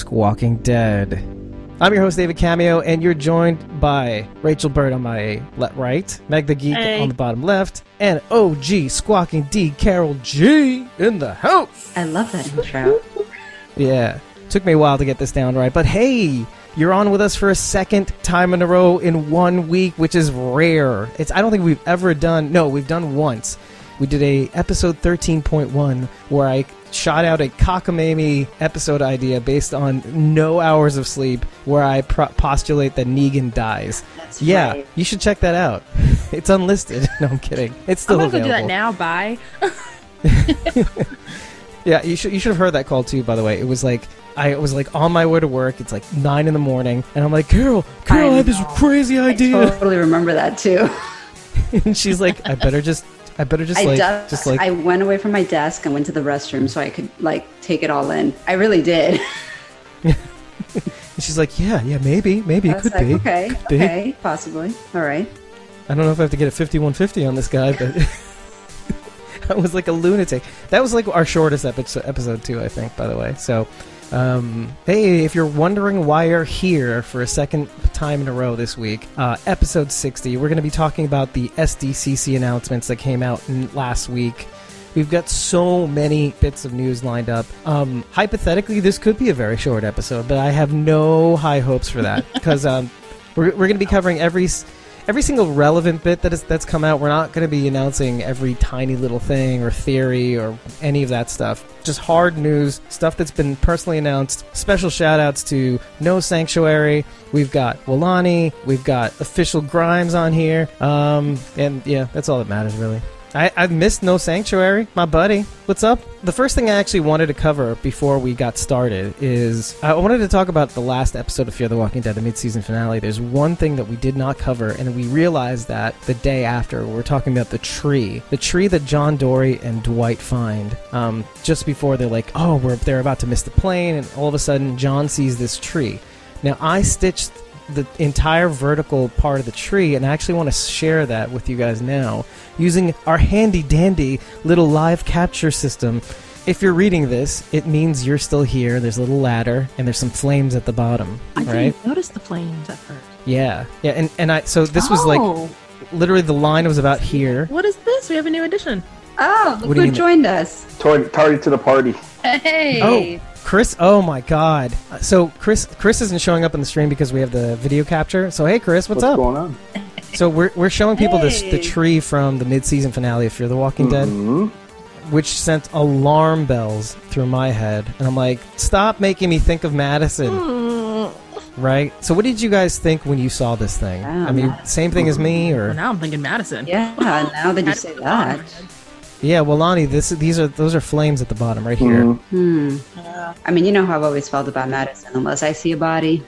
Squawking Dead. I'm your host, David Cameo, and you're joined by Rachel Bird on my le- right, Meg the Geek Hey. on the bottom left, and OG Squawking D Carol G in the house. I love that intro. Yeah, took me a while to get this down right, but hey, you're on with us for a second time in a row in one week, which is rare. It's I don't think we've ever done. No, we've done once. We did a episode 13.1 where I shot out a cockamamie episode idea based on no hours of sleep, where I pro- postulate that Negan dies. That's yeah, right. you should check that out. It's unlisted. No, I'm kidding. It's still I'm gonna go do that now. Bye. Yeah, you should you should have heard that call too. By the way, it was like I was like on my way to work. It's like nine in the morning, and I'm like, Carol, Carol, I, I had this crazy I idea, totally remember that too. and she's like, I better just, I better just I like, ducked- just like, I went away from my desk and went to the restroom so I could like take it all in. I really did. and she's like, yeah, yeah, maybe, maybe it could like, be. okay, Could be. okay, possibly. All right. I don't know if I have to get a 5150 on this guy, but I was like a lunatic. That was like our shortest episode, episode too, I think. By the way, so. Um, hey, if you're wondering why you're here for a second time in a row this week, uh, episode 60, we're going to be talking about the SDCC announcements that came out last week. We've got so many bits of news lined up. Um, hypothetically, this could be a very short episode, but I have no high hopes for that because um, we're, we're going to be covering every s- every single relevant bit that is that's come out. We're not going to be announcing every tiny little thing or theory or any of that stuff. Just hard news, stuff that's been personally announced. Special shout outs to No Sanctuary. We've got Walani. We've got official Grimes on here. Um, and yeah, that's all that matters really. I, I've missed No Sanctuary, my buddy. What's up? The first thing I actually wanted to cover before we got started is I wanted to talk about the last episode of Fear the Walking Dead, the mid-season finale. There's one thing that we did not cover, and we realized that the day after. We were talking about the tree, the tree that John Dorie and Dwight find um, just before they're like, oh, we're they're about to miss the plane, and all of a sudden John sees this tree. Now I stitched the entire vertical part of the tree, and I actually want to share that with you guys now using our handy dandy little live capture system. If you're reading this, it means you're still here. There's a little ladder, and there's some flames at the bottom. I right? didn't notice the flames at first. Yeah, yeah, and and I so this was like Oh, literally the line was about here. what is this? We have a new addition. Oh, look do you who mean? joined us. Tar- tardy to the party. Hey. Oh, Chris! Oh my God! Uh, So Chris, Chris isn't showing up in the stream because we have the video capture. So hey, Chris, what's, up? going on? So we're we're showing people this the Hey. tree from the mid-season finale of Fear the Walking Dead. Mhm. which sent alarm bells through my head. And I'm like, stop making me think of Madison, Mm. right? So, what did you guys think when you saw this thing? Yeah, I mean, Madison. same thing as me, Well, or now I'm thinking Madison. Yeah, now that you say it on my that. Head. yeah. Well, Lonnie, this these are those are flames at the bottom right here, Mhm. Hmm. I mean, you know how I've always felt about Madison. Unless I see a body,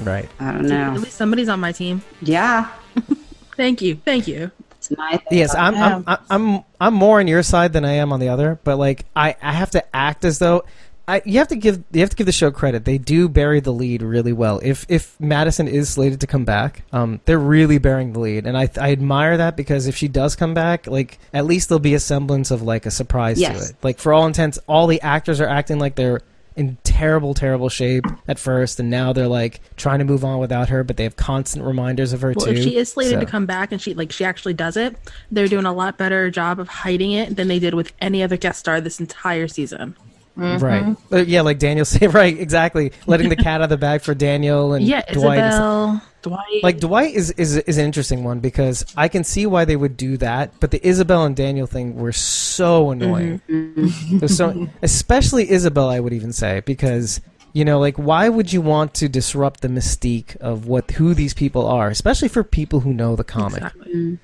right? I don't know. At know. least somebody's on my team. Yeah, Thank you. Thank you. it's my thing. Yes, I'm, I'm I'm I'm I'm more on your side than I am on the other, but like I I have to act as though. I, you have to give you have to give the show credit. They do bury the lead really well. If if Madison is slated to come back, um, they're really burying the lead, and I I admire that because if she does come back, like at least there'll be a semblance of like a surprise to it. Like for all intents, all the actors are acting like they're in terrible terrible shape at first, and now they're like trying to move on without her, but they have constant reminders of her Well, too. if she is slated to come back and she like she actually does it, they're doing a lot better job of hiding it than they did with any other guest star this entire season. Right. Uh, yeah, like Daniel said. Right. Exactly. Letting the cat out of the bag for Daniel and Yeah, Dwight. Isabel, Dwight. like Dwight is, is is an interesting one because I can see why they would do that, but the Isabel and Daniel thing were so annoying. It was so, especially Isabel, I would even say, because you know, like, why would you want to disrupt the mystique of what who these people are, especially for people who know the comic? Exactly.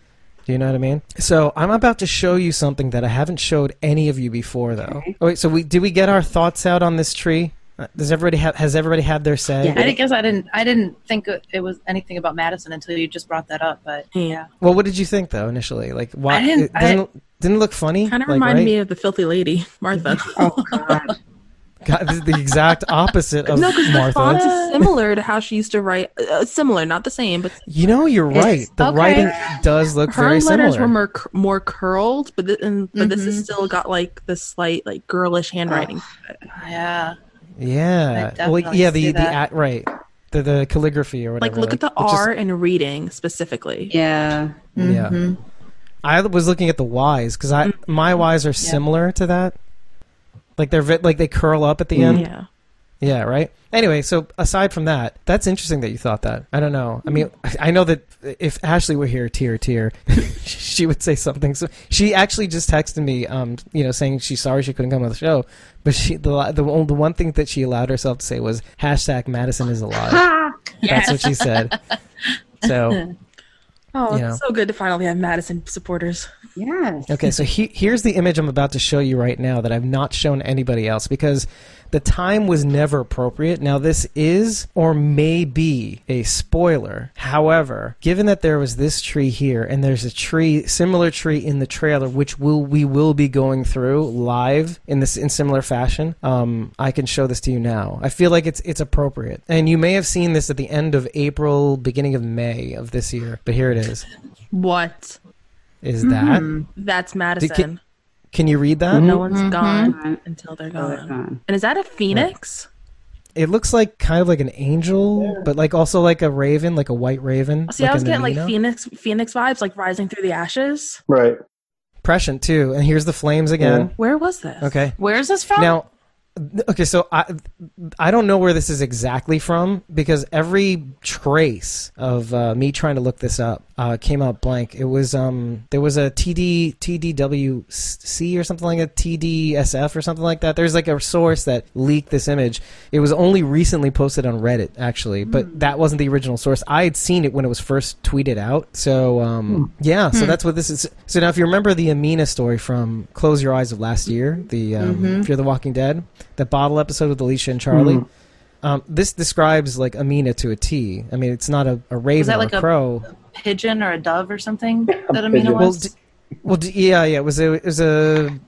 Do you know what I mean? So I'm about to show you something that I haven't showed any of you before, though. Okay. Oh, wait, so we did we get our thoughts out on this tree? Uh, Does everybody have has everybody had their say? Yeah. I guess I didn't. I didn't think it it was anything about Madison until you just brought that up. But Yeah. Well, what did you think though initially? Like, why I didn't- it didn't, didn't look funny? Kind of like, reminded right? me of the filthy lady, Martha. Oh God. God, this is the exact opposite of no, because the font is similar to how she used to write. Uh, similar, not the same, but You know, you're right. The okay. writing does look her very letters were more more curled, but th- and, but this Mhm. is still got like the slight like girlish handwriting. yeah, Yeah. Well, yeah, the the at, right. The the calligraphy or whatever. Like, look at the which is- R in reading specifically. Yeah. Yeah. I was looking at the Y's because I my Y's are similar to that. Like they're like they curl up at the end. Yeah. Yeah, right. Anyway, so aside from that, that's interesting that you thought that. I don't know. I mean, I know that if Ashley were here, tear, tear, she would say something. So she actually just texted me, um, you know, saying she's sorry she couldn't come on the show, but she the the, the one thing that she allowed herself to say was hashtag Madison is alive. That's what she said. So Oh, You know. it's so good to finally have Madison supporters. Yes. Okay, so he, here's the image I'm about to show you right now that I've not shown anybody else because the time was never appropriate. Now, this is or may be a spoiler. However, given that there was this tree here and there's a tree, similar tree in the trailer, which will we will be going through live in this in similar fashion, um, I can show this to you now. I feel like it's it's appropriate, and you may have seen this at the end of April, beginning of May of this year. But here it is. What? Is that? That's Madison. Can you read that? No one's gone Mhm. until they're Oh, they're gone. gone. And is that a phoenix? It looks like kind of like an angel, but like also like a raven, like a white raven. See, I was a getting like phoenix, phoenix vibes, like rising through the ashes. Right. prescient too. And here's the flames again. Where was this? Okay. Where's this from? Now, okay, so I I don't know where this is exactly from because every trace of uh, me trying to look this up uh, came out blank. It was um there was a TD TDWC or something like a TDSF or something like that. There's like a source that leaked this image. It was only recently posted on Reddit actually, but that wasn't the original source. I had seen it when it was first tweeted out. So um yeah, so that's what this is. So now if you remember the Amina story from Close Your Eyes of last year, the um, Fear the Walking Dead, the bottle episode with Alicia and Charlie. Um, this describes like Amina to a T. I mean, it's not a, a raven that or like a a- crow. Pigeon or a dove or something that Amina pigeon. Well, was? d- well, d- yeah, yeah. It was a, it was a,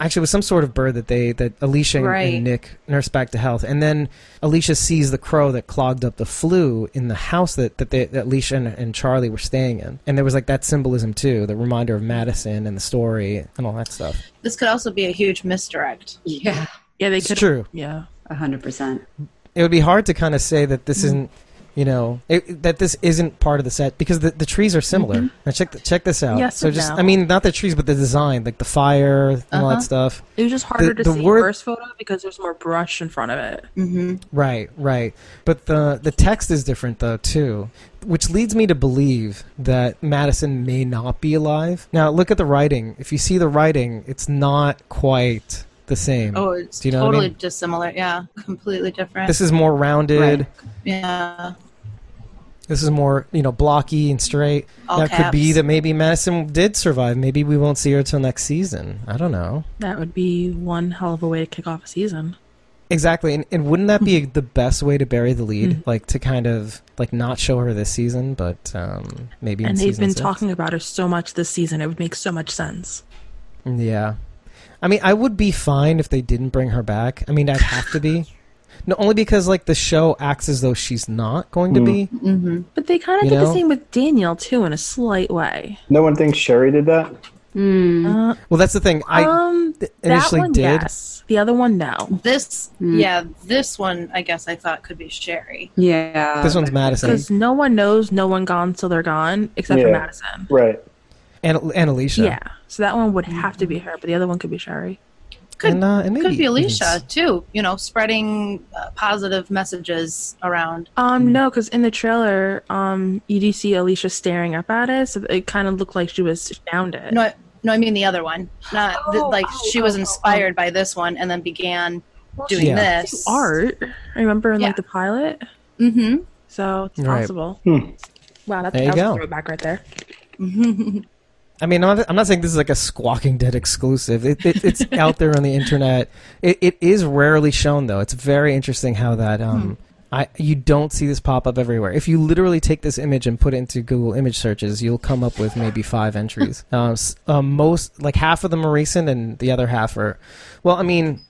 actually, it was some sort of bird that they that Alicia and- Right. and Nick nursed back to health, and then Alicia sees the crow that clogged up the flue in the house that that, they, that Alicia and, and Charlie were staying in, and there was like that symbolism too, the reminder of Madison and the story and all that stuff. this could also be a huge misdirect. Yeah. Yeah, they It's could. true. Yeah. A hundred percent. It would be hard to kind of say that this isn't. You know it, that this isn't part of the set because the, the trees are similar. Now check the, check this out. Yes so just no. I mean not the trees but the design like the fire and all that Uh-huh. stuff. It was just harder The- to the see word- first photo because there's more brush in front of it. Mm-hmm. Right, right. But the the text is different though too, which leads me to believe that Madison may not be alive. Now look at the writing. If you see the writing, it's not quite the same. Oh, it's Do you know what I totally mean? dissimilar. Yeah, completely different. This is more rounded. Right. yeah, This is more, you know, blocky and straight. All now it could be that maybe Madison did survive. Maybe we won't see her till next season. I don't know. That would be one hell of a way to kick off a season. Exactly, and, and wouldn't that be the best way to bury the lead? Mm. Like to kind of like not show her this season, but um, maybe. in and they've been six. talking about her so much this season. It would make so much sense. Yeah. I mean, I would be fine if they didn't bring her back. I mean, I'd have to be. No, only because like the show acts as though she's not going to Hmm. be. mm-hmm. But they kind of did know? the same with Daniel too, in a slight way. No one thinks Sherry did that. Uh, Well, that's the thing. I um, th- that initially one, did. yes. The other one, no. this. Mm. Yeah, this one. I guess I thought could be Sherry. Yeah. This one's Madison Because no one knows no one gone till they're gone, except for Madison. Right. And and Alicia. Yeah. So that one would have to be her, but the other one could be Sherry. Could- and, uh, and maybe Could be Alicia Vince. too. You know, spreading uh, positive messages around. Um, no, because in the trailer, um, you do see Alicia staring up at us. so it kind of looked like she was found it. No, I- no, I mean the other one. Not the, Oh, like oh, she was oh, oh, inspired by this one and then began doing Yeah. this. art. I Remember in Yeah. like the pilot? Mm-hmm. So it's Right. possible. Hmm. Wow, that's There you that was go. a throwback right there. I mean, I'm not, I'm not saying this is like a Squawking Dead exclusive. It, it, it's out there on the internet. It, it is rarely shown, though. It's very interesting how that um, I you don't see this pop up everywhere. If you literally take this image and put it into Google image searches, you'll come up with maybe five entries. um, s- um, most like half of them are recent, and the other half are, well, I mean.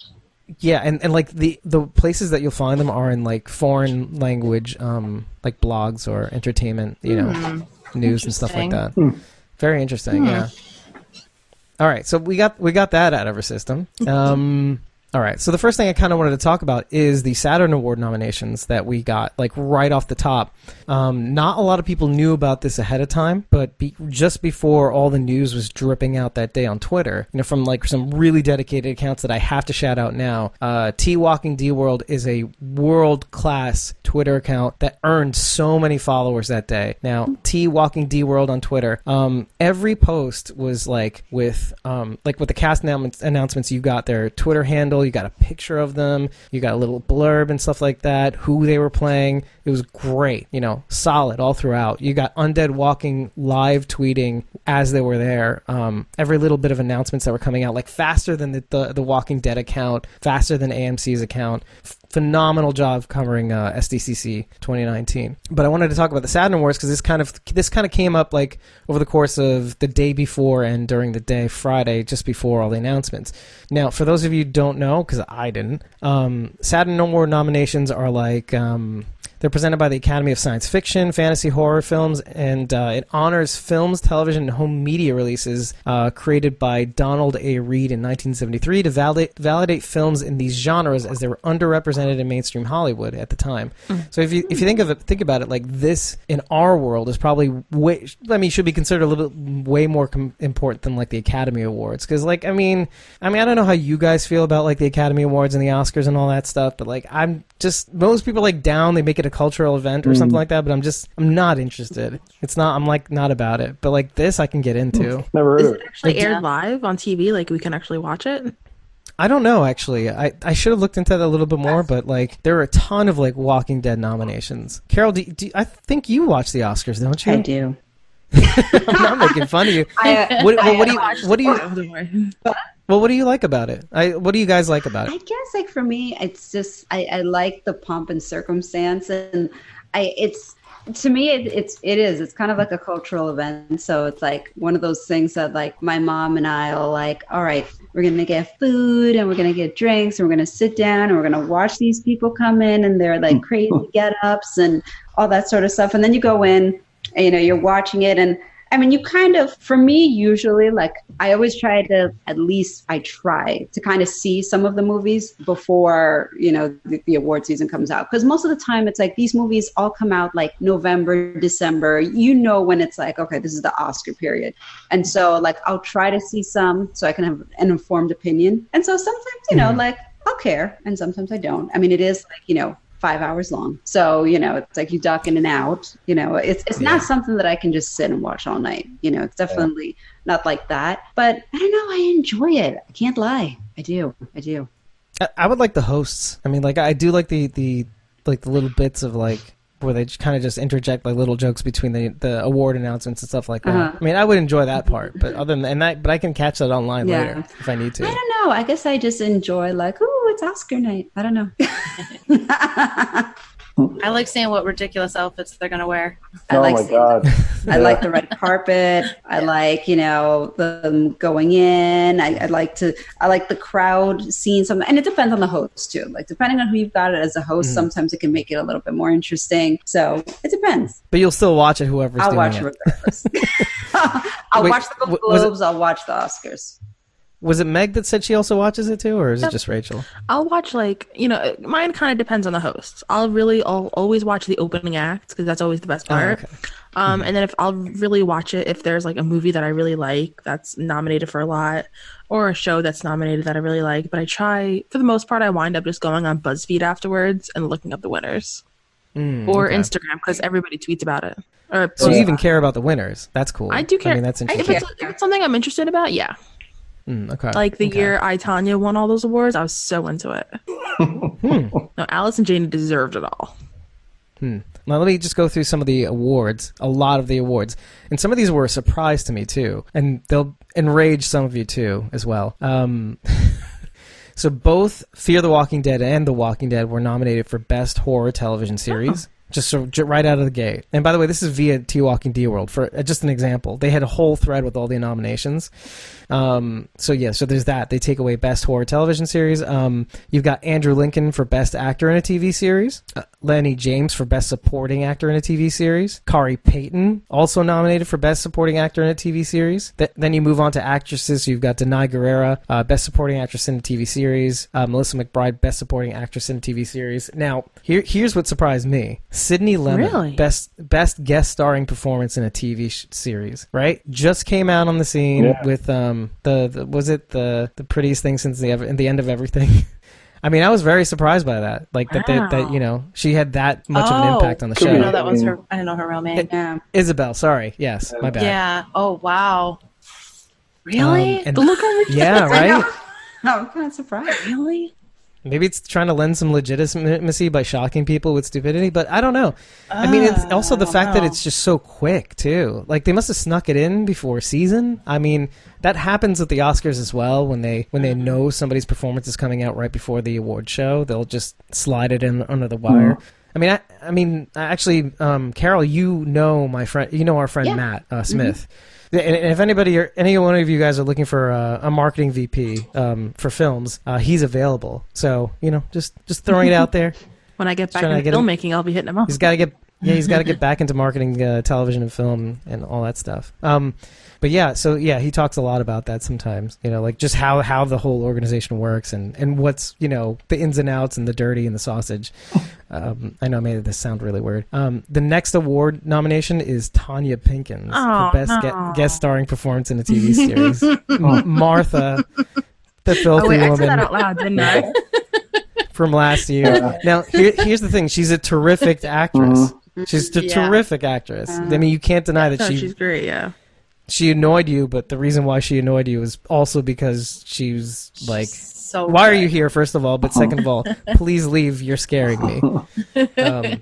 Yeah, and, and like the the places that you'll find them are in like foreign language, um, like blogs or entertainment, you know, news and stuff like that. Interesting. Very interesting. Yeah. All right, so we got we got that out of our system. Um, All right. So the first thing I kind of wanted to talk about is the Saturn Award nominations that we got, like right off the top. Um, not a lot of people knew about this ahead of time, but be, just before all the news was dripping out that day on Twitter, you know, from like some really dedicated accounts that I have to shout out now. Uh, T Walking D World is a world class Twitter account that earned so many followers that day. Now, T Walking D World on Twitter, um, every post was like with um, like with the cast announcements, announcements you got their Twitter handle, you got a picture of them, you got a little blurb and stuff like that, who they were playing. It was great, you know, solid all throughout. You got Undead Walking live tweeting as they were there. Um, every little bit of announcements that were coming out, like faster than the, the, the Walking Dead account, faster than AMC's account. Phenomenal job covering uh, SDCC 2019. But I wanted to talk about the Saturn Awards because this kind of this kind of came up like over the course of the day before and during the day Friday, just before all the announcements. Now, for those of you who don't know, because I didn't, um, Saturn Award nominations are like. Um, they're presented by the Academy of Science Fiction, Fantasy Horror Films, and uh, it honors films, television, and home media releases uh, created by Donald A. Reed in 1973 to validate, validate films in these genres as they were underrepresented in mainstream Hollywood at the time. So if you if you think of it, think about it, like this in our world is probably way. I mean, should be considered a little bit way more com- important than like the Academy Awards because, like, I mean, I mean, I don't know how you guys feel about like the Academy Awards and the Oscars and all that stuff, but like, I'm just most people like down. They make it a cultural event or something mm. like that, but I'm just I'm not interested. It's not. I'm like not about it. But like this, I can get into. Never heard Is of it it. actually Yeah. aired live on TV? Like we can actually watch it? I don't know actually. I, I should have looked into that a little bit more, but like there are a ton of like Walking Dead nominations. Carol, do, do, I think you watch the Oscars, don't you? I do. I'm not making fun of you. I, What, I, what, what do you what do you don't worry. Well what do you like about it? I what do you guys like about it? I guess like for me, it's just I, I like the pomp and circumstance, and I it's to me it, it's it is it's kind of like a cultural event. So it's like one of those things that like my mom and I are like, all right, we're gonna get food and we're gonna get drinks and we're gonna sit down and we're gonna watch these people come in and they're like crazy get ups and all that sort of stuff. And then you go in, and, you know, you're watching it and I mean, you kind of, for me, usually, like, I always try to, at least I try to kind of see some of the movies before, you know, the, the award season comes out. Because most of the time, it's like these movies all come out like November, December. You know, when it's like, okay, this is the Oscar period. And so, like, I'll try to see some so I can have an informed opinion. And so sometimes, you know, mm-hmm. like, I'll care, and sometimes I don't. I mean, it is like, you know, five hours long. So, you know, it's like you duck in and out. You know, it's it's not something that I can just sit and watch all night. You know, it's definitely not like that. But I don't know, I enjoy it. I can't lie. I do. I do. I, I would like the hosts. I mean, like I do like the the like the little bits of like where they kind of just interject like little jokes between the the award announcements and stuff like that. Uh-huh. I mean, I would enjoy that part, but other than and that, but I can catch that online Yeah. later if I need to. I don't know. I guess I just enjoy like, ooh, it's Oscar night. I don't know. I like seeing what ridiculous outfits they're gonna wear. I oh like my seeing god. I like the red carpet. I like, you know, them going in. I, I like to, I like the crowd seeing something. And it depends on the host too. Like depending on who you've got it as a host, mm. sometimes it can make it a little bit more interesting. So it depends. But you'll still watch it, whoever's I'll doing watch it. it. I'll Wait, watch the w- it- Globes. I'll watch the Oscars. Was it Meg that said she also watches it too, or is it just Rachel? I'll watch like you know mine kind of depends on the host. I'll really I'll always watch the opening act because that's always the best Oh, part. okay. Um, and then if I'll really watch it if there's like a movie that I really like that's nominated for a lot, or a show that's nominated that I really like. But I try for the most part I wind up just going on BuzzFeed afterwards and looking up the winners Mm, or okay. Instagram because everybody tweets about it. Or So you even care about the winners? That's cool. I do care. I mean, that's if interesting. it's, if it's something I'm interested about, yeah. Mm, okay. Like the okay. year I Tonya won all those awards, I was so into it. Hmm. No, Allison Janney deserved it all. Now let me just go through some of the awards, a lot of the awards, and some of these were a surprise to me too, and they'll enrage some of you too as well. Um, so both Fear the Walking Dead and The Walking Dead were nominated for Best Horror Television Series. Just so, j- right out of the gate, and by the way, this is via T Walking D World for uh, just an example. They had a whole thread with all the nominations. Um, so yeah, so there's that. They take away Best Horror Television Series. Um, you've got Andrew Lincoln for Best Actor in a TV Series. Uh, Lenny James for Best Supporting Actor in a TV Series. Khary Payton, also nominated for Best Supporting Actor in a TV Series. Th- then you move on to actresses. You've got Danai Gurira, uh, Best Supporting Actress in a TV Series. Uh, Melissa McBride, Best Supporting Actress in a TV Series. Now, here, here's what surprised me. Sydney Lemmon, Really? Best Best Guest Starring Performance in a TV sh- Series. Right? Just came out on the scene Yeah. with um the, the was it the the prettiest thing since the ever, the end of everything. I mean, I was very surprised by that. Like that, that, that you know, she had that much of an Oh. impact on the Could I be. didn't show. know that was her. I didn't know her real name. Yeah. Isabel, sorry. Yes, my bad. Yeah. Oh wow. Really? Um, and- The look on Yeah, right? No, I'm kind of surprised. really? Maybe it's trying to lend some legitimacy by shocking people with stupidity, but I don't know. I mean, it's Ah, also the fact that it's just so quick, too. Like, they must have snuck it in before season. I mean, that happens with the Oscars as well. When they when they know somebody's performance is coming out right before the award show, they'll just slide it in under the wire. I mean, I, I mean, actually, um, Carol, you know my friend, you know our friend Yeah. Matt uh, Smith. And and if anybody or any one of you guys are looking for uh, a marketing VP um, for films, uh, he's available. So you know, just just throwing it out there. When I get back to into get him- filmmaking, I'll be hitting him up. He's got to get yeah, he's got to get back into marketing uh, television and film and all that stuff. Um, but yeah, so yeah, he talks a lot about that sometimes. You know, like just how how the whole organization works and and what's you know the ins and outs and the dirty and the sausage. Um, I know I made this sound really weird. Um, the next award nomination is Tonya Pinkins Oh, for best ge- guest starring performance in a TV series. M- Martha, the filthy Oh wait, I woman said that out loud, didn't I? from last year. now, here, here's the thing: she's a terrific actress. She's a Yeah. terrific actress. I mean, you can't deny that No, she she's great. Yeah. she annoyed you, but the reason why she annoyed you is also because she was like, So "Why are you here?" First of all, but second of all, please leave. You're scaring me. Um,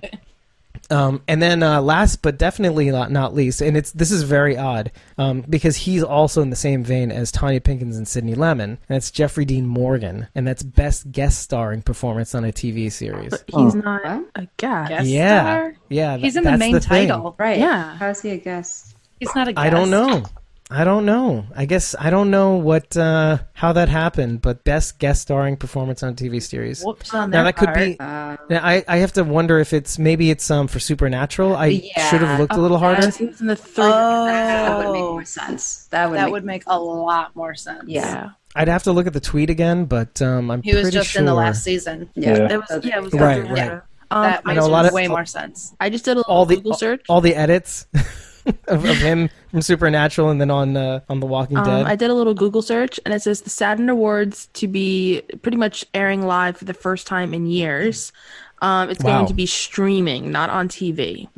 um, and then uh, last but definitely not, not least, and it's this is very odd um, because he's also in the same vein as Tonya Pinkins and Sydney Lemmon, and that's Jeffrey Dean Morgan, and that's best guest starring performance on a TV series. But he's Oh. not a guest. Guest yeah, star? yeah, He's th- in the main thing. title. Right. Yeah. How's he a guest? He's not a guest. I don't know. I don't know. I guess I don't know what uh, how that happened, but best guest starring performance on a TV series. Whoops on Now their that could be. Uh, Now, I I have to wonder if it's maybe it's um for Supernatural. I Yeah. should have looked a little Oh, harder. yes, he was in the third. that would make Oh. more sense. That would That make, would make a lot more sense. Yeah. yeah. I'd have to look at the tweet again, but um I'm He was just sure. in the last season. Yeah. Yeah. It was. Yeah. It was Right, after- right. Um, that makes a lot of- way more sense. I just did a little all the Google search. all the edits of, of him from Supernatural and then on uh, on The Walking Um, Dead. I did a little Google search, and it says the Saturn Awards to be pretty much airing live for the first time in years. Um, it's Wow. going to be streaming, not on TV.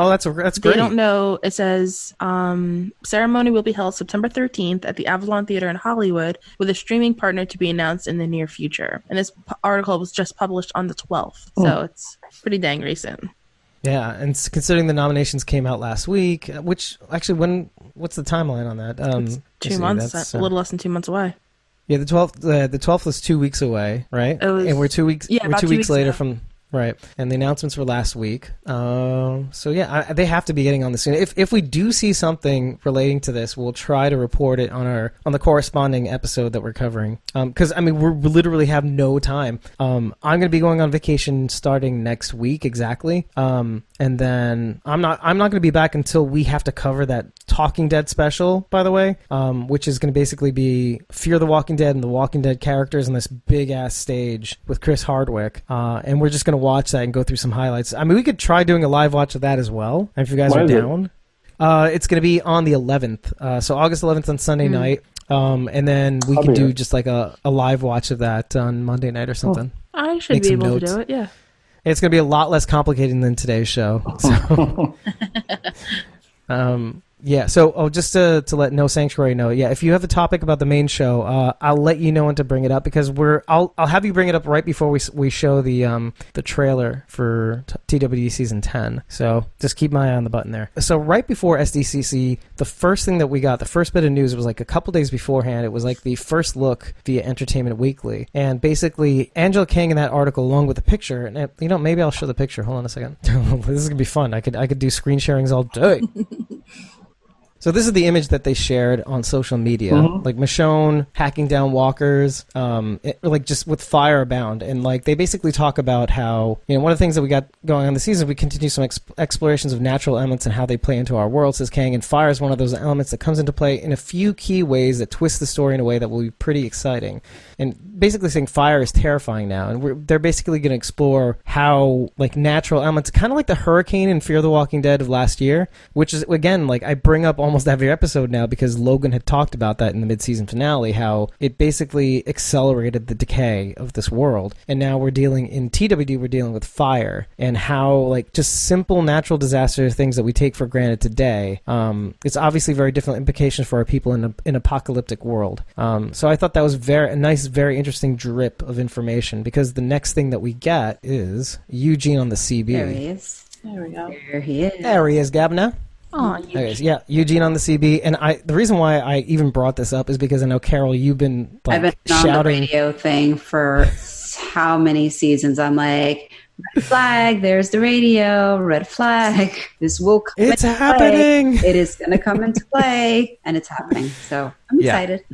oh, that's that's They great. don't know. It says um, ceremony will be held September 13th at the Avalon Theater in Hollywood, with a streaming partner to be announced in the near future. And this p- article was just published on the 12th, so it's pretty dang recent. Yeah, and considering the nominations came out last week, uh, which actually when what's the timeline on that? Um, Two see, months, that's, a uh, little less than two months away. Yeah, the twelfth. Uh, the twelfth was two weeks away, right? Was- and we're two weeks. yeah, we're two two weeks, weeks later ago. from right. And the announcements were last week. Um, so yeah, I, they have to be getting on the scene. If if we do see something relating to this, we'll try to report it on our on the corresponding episode that we're covering. Because I mean, we literally have no time. Um, I'm going to be going on vacation starting next week exactly. Um, and then I'm not I'm not going to be back until we have to cover that Talking Dead special, by the way, um, which is going to basically be Fear the Walking Dead and the Walking Dead characters on this big ass stage with Chris Hardwick, uh, and we're just going to watch that and go through some highlights. I mean, we could try doing a live watch of that as well, if you guys When are is it? down. Uh, it's going to be on the 11th, uh, so August 11th on Sunday night. Um, and then we I'll can do there. just like a, a live watch of that on Monday night or something. I should Make be able notes. to do it. Yeah. It's going to be a lot less complicated than today's show. So, um, yeah. So, oh, just to to let No Sanctuary know, yeah. If you have a topic about the main show, uh, I'll let you know when to bring it up because we're I'll I'll have you bring it up right before we we show the um the trailer for TWD season ten. So just keep my eye on the button there. So right before SDCC, the first thing that we got, the first bit of news was like a couple days beforehand. It was like the first look via Entertainment Weekly, and basically Angela Kang in that article, along with the picture. And uh, you know, maybe I'll show the picture. Hold on a second. this is gonna be fun. I could I could do screen sharings all day. So this is the image that they shared on social media, like Michonne hacking down walkers, um, it- like just with fire abound, and like they basically talk about how you know one of the things that we got going on this season, we continue some ex- explorations of natural elements and how they play into our world. Says Kang, and fire is one of those elements that comes into play in a few key ways that twist the story in a way that will be pretty exciting. And basically saying fire is terrifying now, and they're basically going to explore how like natural elements, kind of like the hurricane in Fear the Walking Dead of last year, which is again like I bring up almost every episode now because Logan had talked about that in the mid-season finale, how it basically accelerated the decay of this world, and now we're dealing in TWD, we're dealing with fire and how like just simple natural disaster things that we take for granted today. Um, it's obviously very different implications for our people in a, an apocalyptic world. Um, so I thought that was very a nice, very interesting drip of information because the next thing that we get is Eugene on the CB. There he is. There we go. There he is. There he is, Gabna. Oh, There he is. Yeah, Eugene on the CB, and I. The reason why I even brought this up is because I know Carol, you've been like I've been on the shouting. radio thing for how many seasons? I'm like, red flag, there's the radio, red flag. This will come It's into happening. Play. It is going to come into play, and it's happening. So I'm Yeah. excited.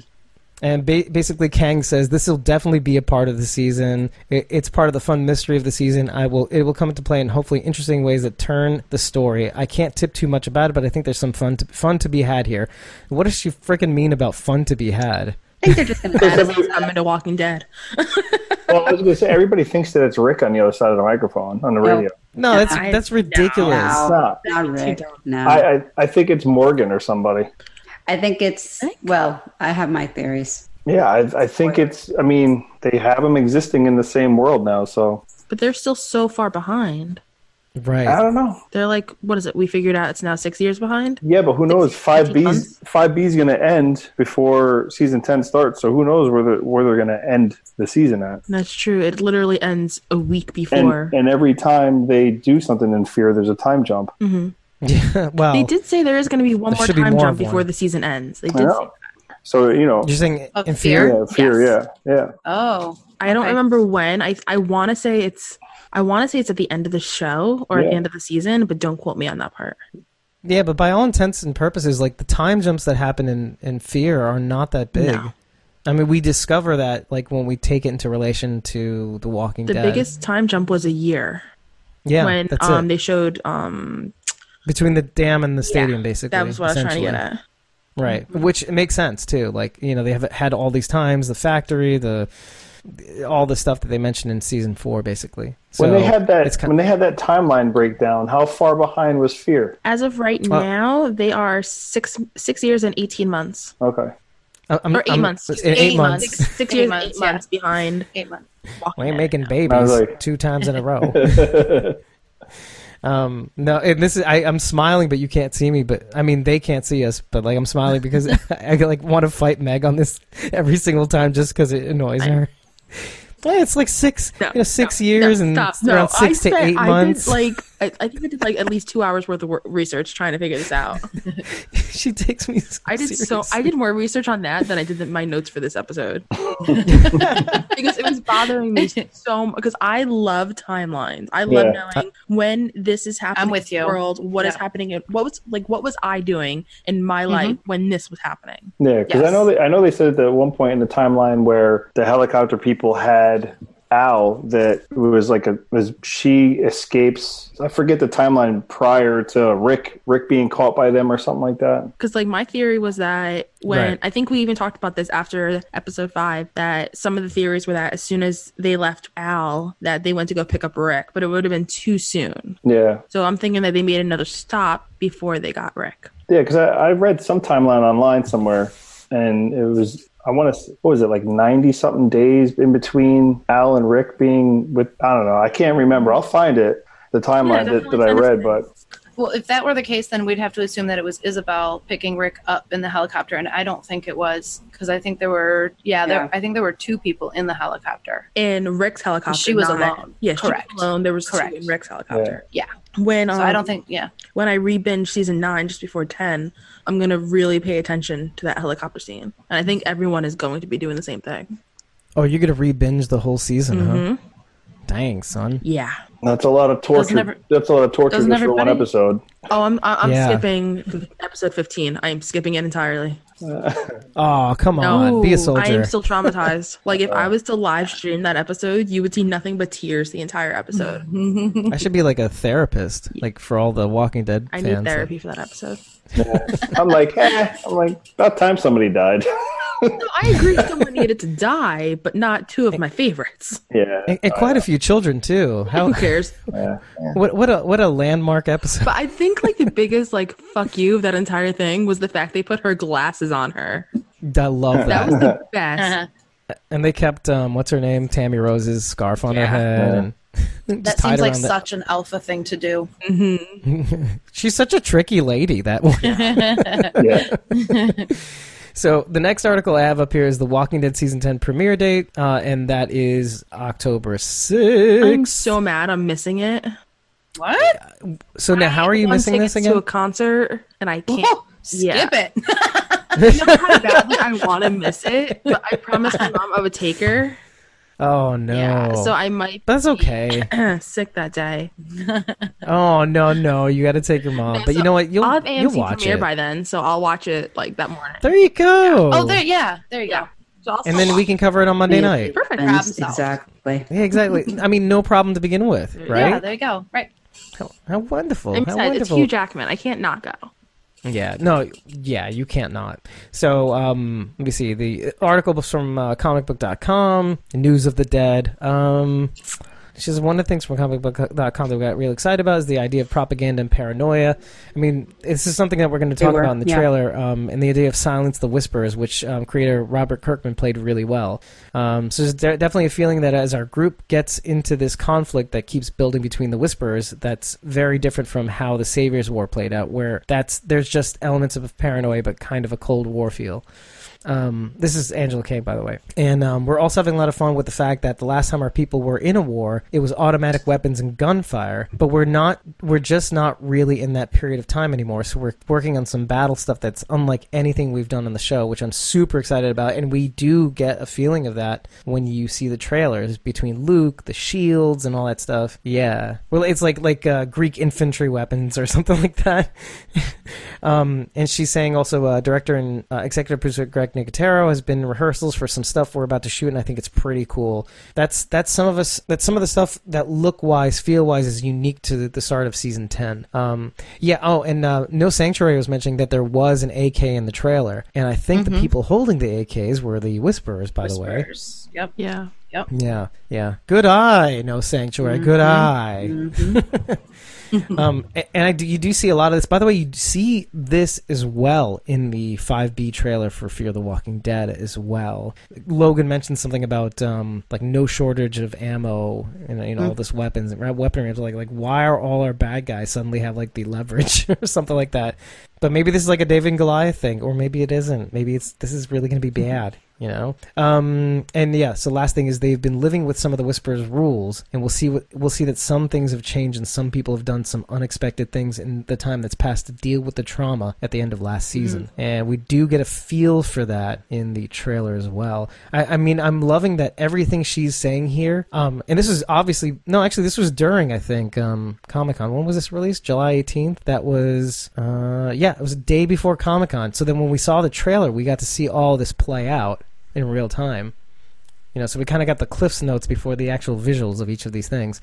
And ba- basically, Kang says this will definitely be a part of the season. It- it's part of the fun mystery of the season. I will. It will come into play in hopefully interesting ways that turn the story. I can't tip too much about it, but I think there's some fun to, fun to be had here. What does she freaking mean about fun to be had? I think they're just going to add Madison's coming Walking Dead. Well, I was going to say everybody thinks that it's Rick on the other side of the microphone on the No. radio. No, that's I- that's ridiculous. It's not. not Rick. No, I, I I think it's Morgan or somebody. I think it's well. I have my theories. Yeah, I, I think it's. I mean, they have them existing in the same world now, so But they're still so far behind. Right. I don't know. They're like, what is it? We figured out it's now six years behind. Yeah, but who knows? Five B's months? five B's going to end before season ten starts. So who knows where the, where they're going to end the season at? That's true. It literally ends a week before. and every time they do something in Fear, there's a time jump. hmm Yeah. Well, They did say there is going to be one more should be time more jump of one. before the season ends. They I did. Say, know. So you know, you're saying Of in fear? fear. yeah, Fear, Yes. yeah, yeah. Oh, I don't Okay. remember when. I I want to say it's. I want to say it's at the end of the show or at the end of the season, but don't quote me on that part. Yeah, but by all intents and purposes, like the time jumps that happen in, in Fear are not that big. No. I mean, we discover that like when we take it into relation to The Walking The Dead. The biggest time jump was a year yeah, when that's um it. they showed um Between the dam and the stadium, basically. that was what I was trying to get at. Right, which makes sense too. Like you know, they have had all these times the factory, the all the stuff that they mentioned in season four, basically. So when they had that kind when they had that timeline breakdown, how far behind was Fear? As of right Well- now, they are six six years and eighteen months, Okay, I- I'm- or 8 I'm- months. in Excuse eight, months. Six, six Eight years, months, eight yeah. months behind. eight months. Walking We ain't making I babies like- two times in a row. um, no, and this is I, I'm smiling, but you can't see me. But I mean, they can't see us. But like, I'm smiling because I like want to fight Meg on this every single time just because it annoys I- her. Yeah, it's like six, No, you know, six no, years no, and stop. around six I to spent- eight I months. Did, like I, I think I did like at least two hours worth of wor- research trying to figure this out. she takes me. So I did so. I did more research on that than I did my notes for this episode because it was bothering me so because I love timelines. I love Yeah. knowing when this is happening. I'm with in the you. World, what is Yeah. happening? In, what was like? What was I doing in my mm-hmm. life when this was happening? yeah, because I know they, I know they said that at one point in the timeline where the helicopter people had Al that was like a was she escapes. I forget the timeline prior to Rick Rick being caught by them or something like that. Because like my theory was that when Right. I think we even talked about this after episode five, that some of the theories were that as soon as they left Al, that they went to go pick up Rick, but it would have been too soon. Yeah, So I'm thinking that they made another stop before they got Rick. Yeah, because I, I read some timeline online somewhere, and it was I want to what was it like ninety something days in between Al and Rick being with I don't know I can't remember I'll find it the timeline that, that I read but Well, if that were the case, then we'd have to assume that it was Isabel picking Rick up in the helicopter, and I don't think it was because I think there were yeah, there Yeah. I think there were two people in the helicopter. In Rick's helicopter, She was not- alone. Yeah, she was Correct. alone. There was Correct. two in Rick's helicopter. Yeah. When um, I don't think yeah. when I re-binge season nine just before ten, I'm gonna really pay attention to that helicopter scene, and I think everyone is going to be doing the same thing. oh, you're gonna re-binge the whole season, huh? Mhm. Dang, son. Yeah. That's a lot of torture. every- That's a lot of torture just for one episode. Oh, I'm I- I'm Yeah. skipping episode 15. I am skipping it entirely. Oh, come on. Be a I soldier. I am still traumatized. like if I was to live stream that episode, you would see nothing but tears the entire episode. I should be like a therapist, like for all the Walking Dead I fans. need therapy for that episode. I'm like, eh. I'm like, about time somebody died. No, I agree someone needed to die, but not two of my favorites. yeah. And, and quite a few children too. How Who cares? yeah. what what a what a landmark episode. But I think like the biggest like fuck you of that entire thing was the fact they put her glasses on her. I love That that. was the best. Uh-huh. And they kept um what's her name? Tammy Rose's scarf on her Yeah. head and That seems like the- such an alpha thing to do. She's such a tricky lady, that one. Yeah. So the next article I have up here is the Walking Dead season ten premiere date, uh, and that is October 6th. I'm so mad I'm missing it. What? So now, how are you missing this tickets again? to a concert and I can't. Whoa, skip Yeah. it. You know how badly I want to miss it, but I promised my mom I would take her. Oh no, Yeah, so I might that's okay. sick that day. oh no, no, you got to take your mom. But you know what? You'll I'll have you'll AMC watch premiere it. by then, so I'll watch it like that morning. there you go. Oh, there, yeah, there you go. So and then we can cover it on Monday night. Perfect. Grab himself. Exactly. Yeah, exactly. I mean, no problem to begin with, right? Yeah, there you go. Right. how, how wonderful! I'm how excited. It's wonderful! Hugh Jackman. I can't not go. Yeah, no, yeah, you can't not. So, um, let me see. The article was from uh, comicbook.com, News of the Dead. Um, she says one of the things from comicbook.com that we got real excited about is the idea of propaganda and paranoia. I mean, this is something that we're going to talk were, about in the yeah. trailer, um, and the idea of silence the whispers, which um, creator Robert Kirkman played really well. Um, so there's de- definitely a feeling that as our group gets into this conflict that keeps building between the whisperers, that's very different from how the Savior's War played out, where that's there's just elements of paranoia, but kind of a Cold War feel. Um, this is Angela Kang, by the way. And um, we're also having a lot of fun with the fact that the last time our people were in a war, it was automatic weapons and gunfire. But we're not, we're just not really in that period of time anymore. So we're working on some battle stuff that's unlike anything we've done on the show, which I'm super excited about. And we do get a feeling of that when you see the trailers between Luke, the shields, and all that stuff. Yeah, well, it's like like uh, Greek infantry weapons or something like that. Um, and she's saying also, uh, director and uh, executive producer Greg Nicotero has been in rehearsals for some stuff we're about to shoot, and I think it's pretty cool. That's that's some of us. That's some of the stuff that look wise, feel wise is unique to the, the start of season ten. Um, yeah. Oh, and uh, No Sanctuary was mentioning that there was an AK in the trailer, and I think the people holding the AKs were the Whisperers, by the way. Whispers. Yep. Yeah. Yep. Yeah, yeah. Good eye, no sanctuary. Good eye. um, and I do, you do see a lot of this. By the way, you see this as well in the 5B trailer for Fear the Walking Dead as well. Logan mentioned something about um, like no shortage of ammo and you know all this weapons and weaponry. Like like why are all our bad guys suddenly have like the leverage or something like that? But maybe this is like a David and Goliath thing, or maybe it isn't. Maybe it's this is really going to be bad, you know. Um, and yeah, so last thing is they've been living with some of the Whisperers' rules, and we'll see what we'll see that some things have changed, and some people have done some unexpected things in the time that's passed to deal with the trauma at the end of last season, and we do get a feel for that in the trailer as well. I, I mean, I'm loving that everything she's saying here. Um, and this is obviously no, actually, this was during I think um, Comic Con. When was this released? July 18th. That was uh, yeah, it was a day before Comic Con. So then when we saw the trailer, we got to see all this play out in real time. You know, so we kind of got the Cliff's notes before the actual visuals of each of these things.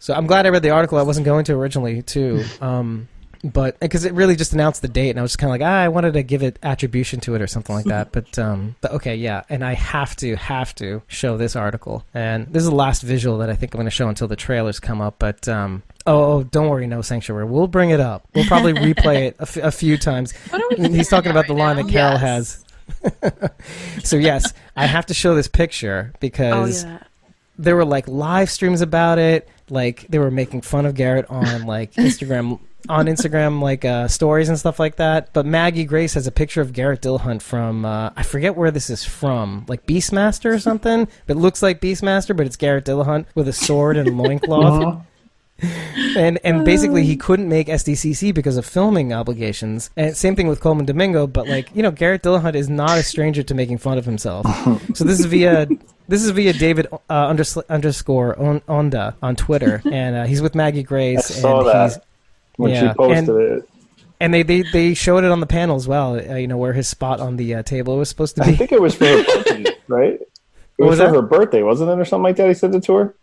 So I'm glad I read the article. I wasn't going to originally too. Um, but because it really just announced the date, and I was just kind of like, ah, I wanted to give it attribution to it or something like that. But um, but okay, yeah, and I have to have to show this article, and this is the last visual that I think I'm going to show until the trailers come up. But um, oh, oh, don't worry, no sanctuary. We'll bring it up. We'll probably replay it a, f- a few times. What are we He's talking about the line that Carol Yes. has. so yes, I have to show this picture Oh because yeah. there were like live streams about it. Like they were making fun of Garrett on like Instagram on Instagram like uh, stories and stuff like that. But Maggie Grace has a picture of Garrett Dillahunt from uh, I forget where this is from, like Beastmaster or something. But it looks like Beastmaster, but it's Garrett Dillahunt with a sword and loincloth. And and basically he couldn't make SDCC because of filming obligations. And same thing with Colman Domingo, but like you know, Garrett Dillahunt is not a stranger to making fun of himself. so this is via This is via David uh, unders- underscore on- Onda on Twitter, and uh, he's with Maggie I Grace. saw and that he's when yeah, she posted and- it. and they, they they showed it on the panel as well. Uh, you know where his spot on the uh, table was supposed to be. I think it was for her birthday, right? It was, was for that? her birthday, wasn't it, or something like that? He sent it to her.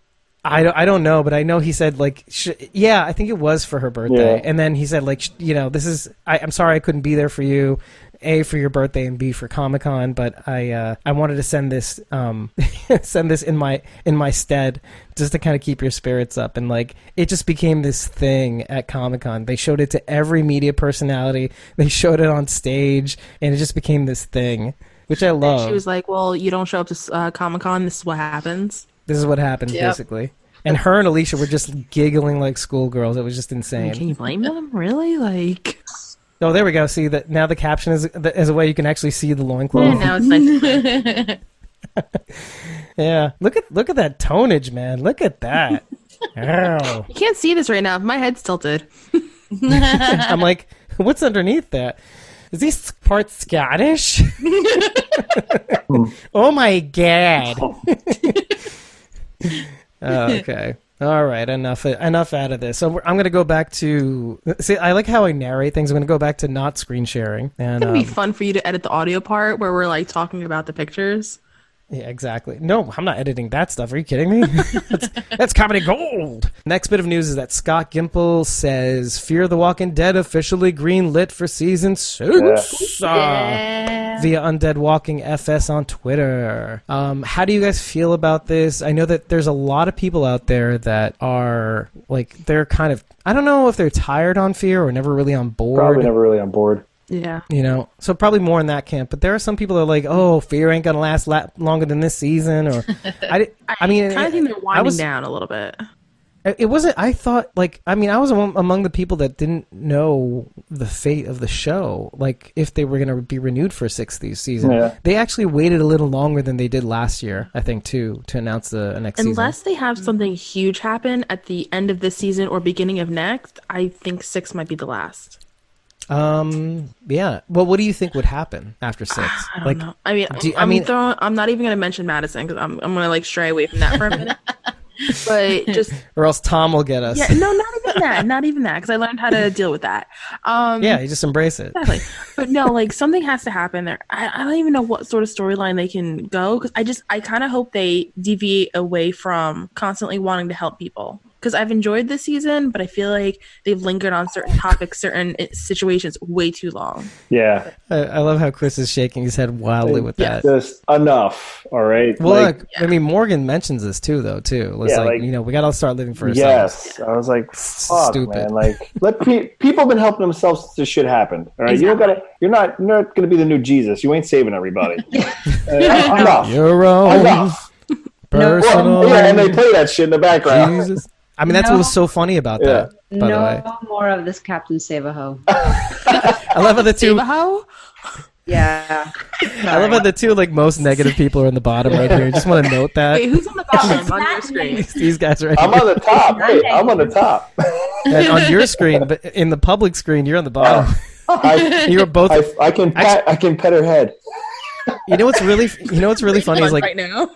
I don't, I don't know, but I know he said like, sh- yeah, I think it was for her birthday, Yeah. and then he said like, sh- you know, this is, I, I'm sorry I couldn't be there for you, a for your birthday and b for Comic Con, but I, uh, I wanted to send this, um, send this in my in my stead just to kind of keep your spirits up, and like it just became this thing at Comic Con. They showed it to every media personality, they showed it on stage, and it just became this thing, which I And love. she was like, "Well, you don't show up to uh, Comic Con. This is what happens." This is what happened, Yep. basically. And her and Alicia were just giggling like schoolgirls. It was just insane. can you blame them? Really? Like, Oh, there we go. See that now the caption is is a way you can actually see the yeah, loincloth. now it's nice. Yeah, look at look at that tonnage, man. Look at that. Ow. You can't see this right now. My head's tilted. I'm like, what's underneath that? Is this part Scottish? oh my god. Oh, okay. All right. Enough. Enough out of this. So I'm going to go back to. See, I like how I narrate things. I'm going to go back to not screen sharing. And It'd be um, fun for you to edit the audio part where we're like talking about the pictures. Yeah, exactly. No, I'm not editing that stuff. Are you kidding me? that's, that's comedy gold. Next bit of news is that Scott Gimple says Fear the Walking Dead officially greenlit for season six. Uh, yeah. Via Undead Walking FS on Twitter. Um, how do you guys feel about this? I know that there's a lot of people out there that are like they're kind of I don't know if they're tired on Fear or never really on board. Probably never really on board. Yeah. You know, so probably more in that camp. But there are some people that are like, "Oh, Fear ain't gonna last la- longer than this season," or I, di- I mean, kind of think they're I winding was- down a little bit. It wasn't. I thought like, I mean, I was among, among the people that didn't know the fate of the show, like if they were gonna be renewed for a sixth season. Yeah. They actually waited a little longer than they did last year, I think, too, to announce the next season. Unless they have something huge happen at the end of this season or beginning of next, I think six might be the last. Um, yeah. Well, what do you think would happen after six? I don't like, know. I mean, do you- I I'm mean- throwing, I'm not even going to mention Madison because I'm, I'm going to like stray away from that for a minute. but just or else Tom will get us. yeah, no, not even that, not even that, because I learned how to deal with that. Um, yeah, you just embrace it. exactly. But no, like something has to happen there. I, I don't even know what sort of storyline they can go because I just I kind of hope they deviate away from constantly wanting to help people. Because I've enjoyed this season, but I feel like they've lingered on certain topics, certain eh, situations way too long. Yeah, I, I love how Chris is shaking his head wildly with Yeah. that. just enough. All right. Well, Like, look, I mean, Morgan mentions this too, though. Too, it's Yeah, like, like- you know, we got to start living for ourselves. yes, I was like, fuck, Stupid. man. Like, let pe- people have been helping themselves since this shit happened. All right, you don't gotta. You're not. You're not gonna be the new Jesus. You ain't saving everybody. Uh, enough. Your own Enough. personal Well, yeah, and they play that shit in the background. Jesus. I mean, that's what was so funny about Yeah. that. By no more of this Captain Save-A-Ho. I love how the two. Save-A-Ho? Yeah. I love how the two like most negative people are in the bottom right here. I Just want to note that Wait, who's on the bottom on your screen? these, these guys right I'm here on the top. Wait, I'm on the top. And on your screen, but in the public screen, you're on the bottom. Oh. I, You're both. I, I can pat. I can pet her head. You know what's really, you know what's really funny is like right now.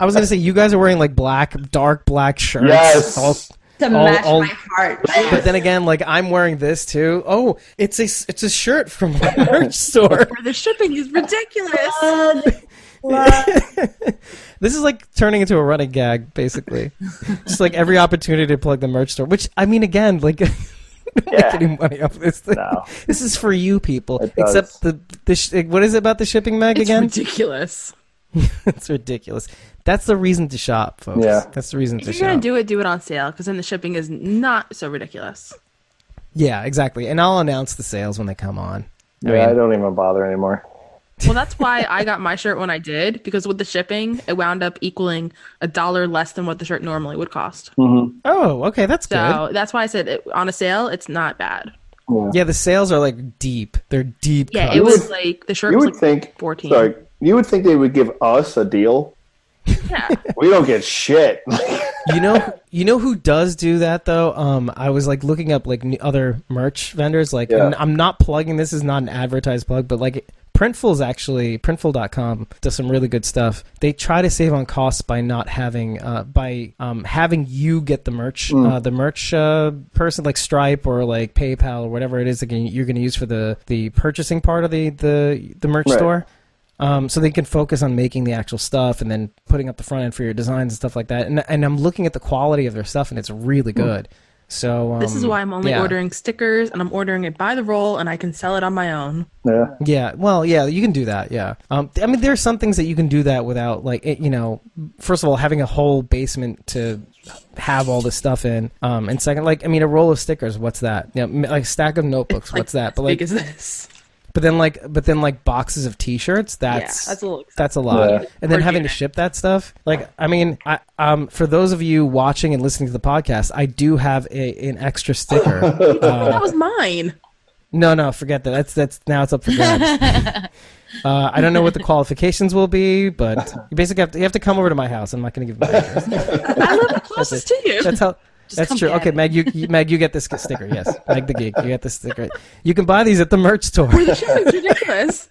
I was gonna say you guys are wearing like black, dark black shirts. Yes. all- To All- match all- my heart. but then again, like I'm wearing this too. Oh, it's a it's a shirt from a merch store. The shipping is ridiculous. This is like turning into a running gag, basically. Just like every opportunity to plug the merch store. Which I mean, again, like. don't Yeah. make any money off this thing. No. This is for you people. It does. Except the the sh- what is it about the shipping mag It's again? ridiculous. it's ridiculous. That's the reason to shop, folks. Yeah. That's the reason If to shop. If you're gonna do it, do it on sale because then the shipping is not so ridiculous. yeah, exactly. And I'll announce the sales when they come on. I Yeah, I mean- don't even bother anymore. Well, that's why I got my shirt when I did because with the shipping, it wound up equaling a dollar less than what the shirt normally would cost. Mm-hmm. Oh, okay, that's good. So that's why I said it, on a sale, it's not bad. Yeah, the sales are like deep. They're deep. Yeah, cuts. it was like the shirt You was would like think. 14. Sorry, you would think they would give us a deal. Yeah. We don't get shit. you know, you know who does do that though. Um, I was like looking up like other merch vendors. Like, Yeah. I'm not plugging. This is not an advertised plug, but like Printful's actually Printful.com does some really good stuff. They try to save on costs by not having uh, by um, having you get the merch, uh, the merch uh, person like Stripe or like PayPal or whatever it is that you're going to use for the the purchasing part of the the the merch Right. store. Um, so they can focus on making the actual stuff and then putting up the front end for your designs and stuff like that. And and I'm looking at the quality of their stuff and it's really good. So um, This is why I'm only yeah. ordering stickers and I'm ordering it by the roll and I can sell it on my own. Yeah. Yeah, well, yeah, you can do that. Yeah, um, I mean, there are some things that you can do that without, like, it, you know, first of all, having a whole basement to have all this stuff in, um, and second, like, I mean, a roll of stickers, what's that? Yeah, m- like a stack of notebooks, Like, what's that? But like, big is this? But then like, but then like boxes of T-shirts, that's yeah, that's a little. that's a lot. Yeah. And then Per having to ship that stuff, like, I mean, I, um, for those of you watching and listening to the podcast, I do have a, an extra sticker. uh, that was mine. No, no, forget that. That's that's now it's up for grabs. uh, I don't know what the qualifications will be, but you basically have to, you have to come over to my house. I'm not going to give you my. I live closest to you. That's how. Just that's true. Okay, it. Meg, you, you Meg, you get this sticker. Yes, Meg the geek, you get this sticker. You can buy these at the merch store. the shipping's ridiculous.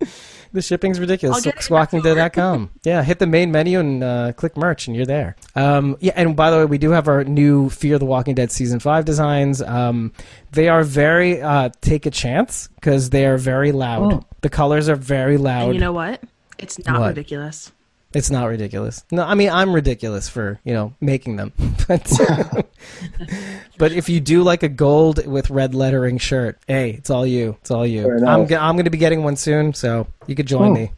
The shipping's ridiculous. I'll Squawkingdead.com. Yeah, hit the main menu and uh, click merch, and you're there. Um, yeah, and by the way, we do have our new Fear the Walking Dead season five designs. Um, they are very uh, take a chance because they are very loud. Oh. The colors are very loud. And you know what? It's not What? ridiculous. It's not ridiculous. No, I mean I'm ridiculous for you know making them, but but if you do like a gold with red lettering shirt, hey, it's all you. It's all you. I'm enough. go- I'm going to be getting one soon, so you could join Oh. me.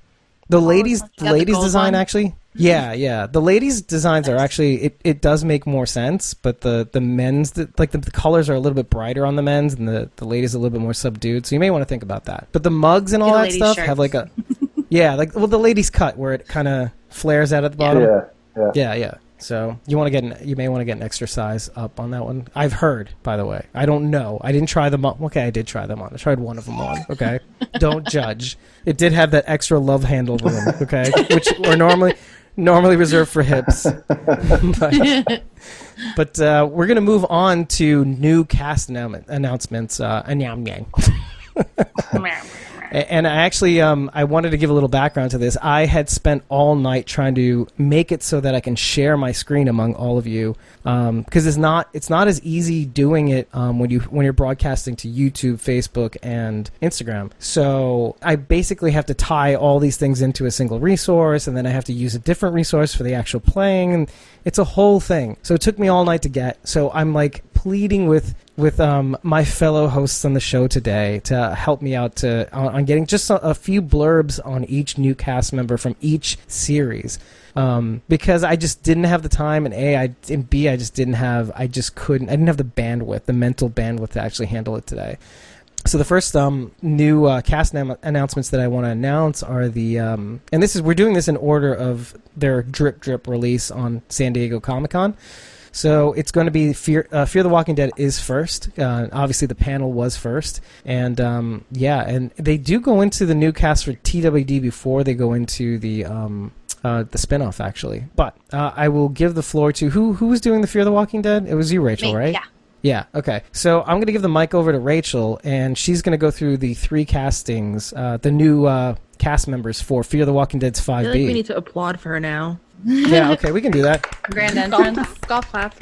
The oh, ladies, got the the ladies gold design one? actually, yeah, yeah. The ladies designs are actually it, it does make more sense, but the the men's the, like the, the colors are a little bit brighter on the men's, and the the ladies a little bit more subdued. So you may want to think about that. But the mugs and all Get a that stuff shirt. have like a yeah, like well the ladies cut where it kind of flares out at the bottom. Yeah. Yeah. Yeah, yeah. So you want to get an, you may want to get an extra size up on that one. I've heard, by the way. I don't know. I didn't try them on. Okay, I did try them on. I tried one of them on. Okay, don't judge. It did have that extra love handle room. Okay, which were normally normally reserved for hips. but but uh, we're gonna move on to new cast annou- announcements. Uh, anyam yang. A- And I actually, um, I wanted to give a little background to this. I had spent all night trying to make it so that I can share my screen among all of you, because it's not it's not as easy doing it um, when you when you're broadcasting to YouTube, Facebook, and Instagram. So I basically have to tie all these things into a single resource, and then I have to use a different resource for the actual playing, and it's a whole thing. So it took me all night to get. So I'm like pleading with with um, my fellow hosts on the show today to help me out to on, on getting just a, a few blurbs on each new cast member from each series. Um, because I just didn't have the time, and a, I and b, I just didn't have, I just couldn't, I didn't have the bandwidth, the mental bandwidth to actually handle it today. So the first um, new uh, cast nam- announcements that I want to announce are the, um, and this is we're doing this in order of their drip drip release on San Diego Comic Con. So it's going to be Fear, uh, Fear the Walking Dead is first. Uh, obviously, the panel was first, and um, yeah, and they do go into the new cast for TWD before they go into the um, uh, the spinoff, actually. But uh, I will give the floor to who who was doing the Fear the Walking Dead. It was you, Rachel, Me, right? Yeah. Yeah. Okay. So I'm going to give the mic over to Rachel, and she's going to go through the three castings, uh, the new uh, cast members for Fear the Walking Dead's I Five feel like we need to applaud for her now. yeah. Okay. We can do that. Grand entrance. Golf, golf clap.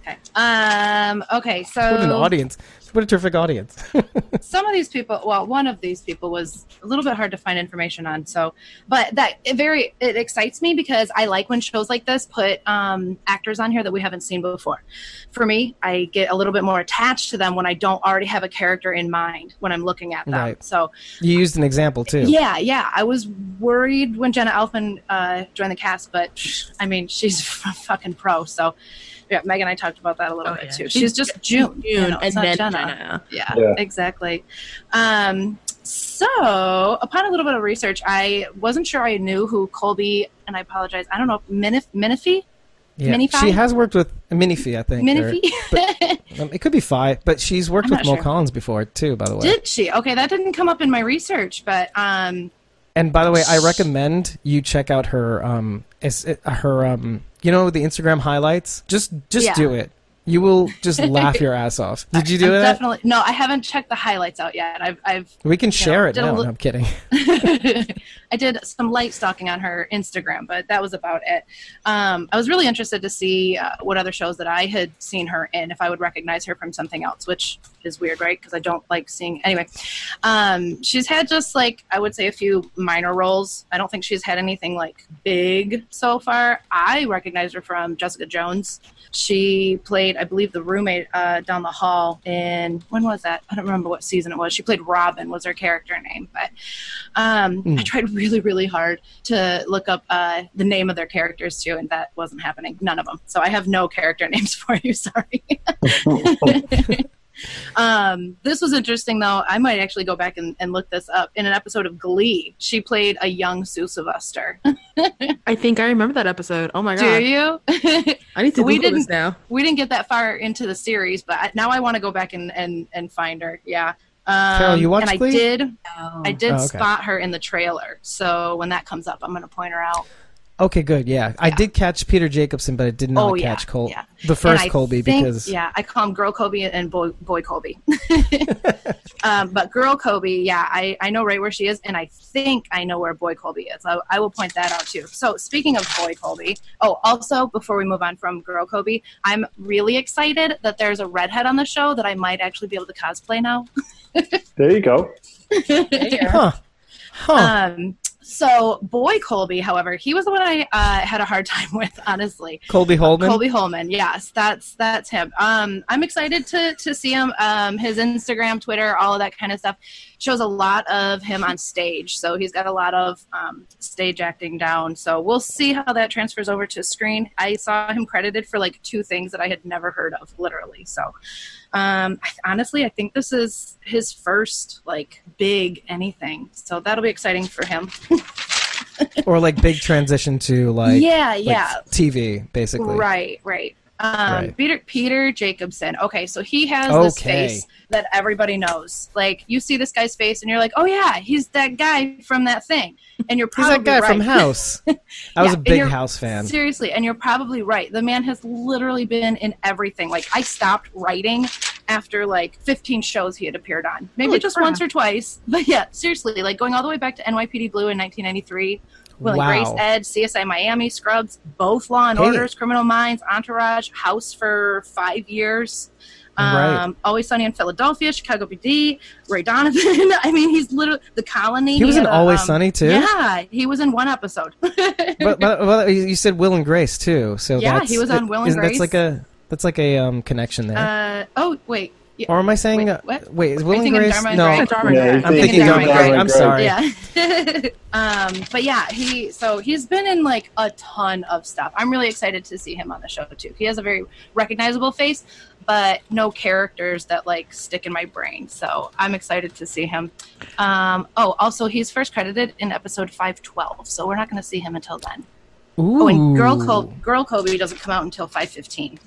Okay. Um. Okay. So What an audience! What a terrific audience. some of these people well one of these people was a little bit hard to find information on so but that it very it excites me because i like when shows like this put um, actors on here that we haven't seen before for me i get a little bit more attached to them when i don't already have a character in mind when i'm looking at them Right. so you used an example too. yeah yeah i was worried when jenna elfman uh, joined the cast but i mean she's a fucking pro so yeah meg and i talked about that a little Oh, bit yeah. too She's she's just june you June know, and not then Jenna. Jenna. Yeah, Yeah. exactly. Um, so, upon a little bit of research, I wasn't sure I knew who Colby, and I apologize. I don't know, Minif- Minifee? Yeah. Minify? She has worked with Minifee, I think. or- Minifee? um, it could be Fi, but she's worked I'm with not Mo sure. Collins before too. By the way. Did she? Okay, that didn't come up in my research, but um, And by the way, I recommend you check out her um uh, her um you know the Instagram highlights. Just just Yeah. do it. You will just laugh your ass off. Did you do it? Definitely. No, I haven't checked the highlights out yet. I've, I've We can share know, it now. li- No, I'm kidding. I did some light stalking on her Instagram, but that was about it. Um, I was really interested to see uh, what other shows that I had seen her in, if I would recognize her from something else, which is weird, right? Because I don't like seeing. Anyway, um, she's had just like, I would say, a few minor roles. I don't think she's had anything like big so far. I recognize her from Jessica Jones. She played, I believe, the roommate uh, down the hall in when was that? I don't remember what season it was. She played Robin was her character name, but um, I tried really, really hard to look up uh, the name of their characters too, and that wasn't happening. None of them. So I have no character names for you. Sorry. um, this was interesting though. I might actually go back and, and look this up. In an episode of Glee, she played a young Sue Sylvester. I think I remember that episode. Oh my god! Do you? I need to We Google this didn't- now. we didn't get that far into the series, but I, now I want to go back and, and, and find her. Yeah. Um, Carol, you watched and I did. Oh. I did Oh, okay. spot her in the trailer. So when that comes up, I'm going to point her out. Okay, good. Yeah. I did catch Peter Jacobson, but I did not Oh, yeah, catch Col- yeah. the first Colby think- because yeah, I call him Girl Colby and Boy Boy Kobe. um, but Girl Colby, yeah, I, I know right where she is, and I think I know where Boy Colby is. I, I will point that out too. So speaking of Boy Colby, oh, also before we move on from Girl Colby, I'm really excited that there's a redhead on the show that I might actually be able to cosplay now. There you go. huh. Huh. Um, so Boy Colby, however, he was the one I uh, had a hard time with, honestly. Colby Hollman. Colby Hollman, yes, that's that's him. Um, I'm excited to to see him. Um, his Instagram, Twitter, all of that kind of stuff shows a lot of him on stage. So he's got a lot of um, stage acting down. So we'll see how that transfers over to screen. I saw him credited for like two things that I had never heard of, literally. So um, honestly, I think this is his first like big anything. So that'll be exciting for him. or like big transition to like yeah, like yeah. TV basically. Right, right. Um, Right. Peter Peter Jacobson. Okay, so he has this face that everybody knows. Like you see this guy's face, and you're like, "Oh yeah, he's that guy from that thing." And you're He's probably that guy right. from House. I was Yeah, a big House fan. Seriously, and you're probably right. The man has literally been in everything. Like I stopped writing after like 15 shows he had appeared on. Maybe Holy just crap. once or twice. But yeah, seriously, like going all the way back to NYPD Blue in 1993. Will and Wow. Grace, Ed, CSI Miami, Scrubs, both Law and. Orders, Criminal Minds, Entourage, House for five years. Right. Um, Always Sunny in Philadelphia, Chicago PD, Ray Donovan. I mean, he's literally the colony. He was in a, Always um, Sunny too. Yeah, he was in one episode. but, but well, you said Will and Grace too. So Yeah, that's, he was on Will and isn't- That's like a that's like a um, connection there. uh, oh wait, yeah, or am I saying? wait, uh, what? wait, is Will and Grace? And no, Grey? Dharma Yeah, and. I'm think thinking of Dharma and Dharma Grey. I'm sorry. yeah. um, but yeah, he so he's been in like a ton of stuff. I'm really excited to see him on the show too. He has a very recognizable face, but no characters that like stick in my brain. So I'm excited to see him. Um, oh, also he's first credited in episode 512, so we're not going to see him until then. Ooh. Oh, and Girl Col- Girl Kobe doesn't come out until 515.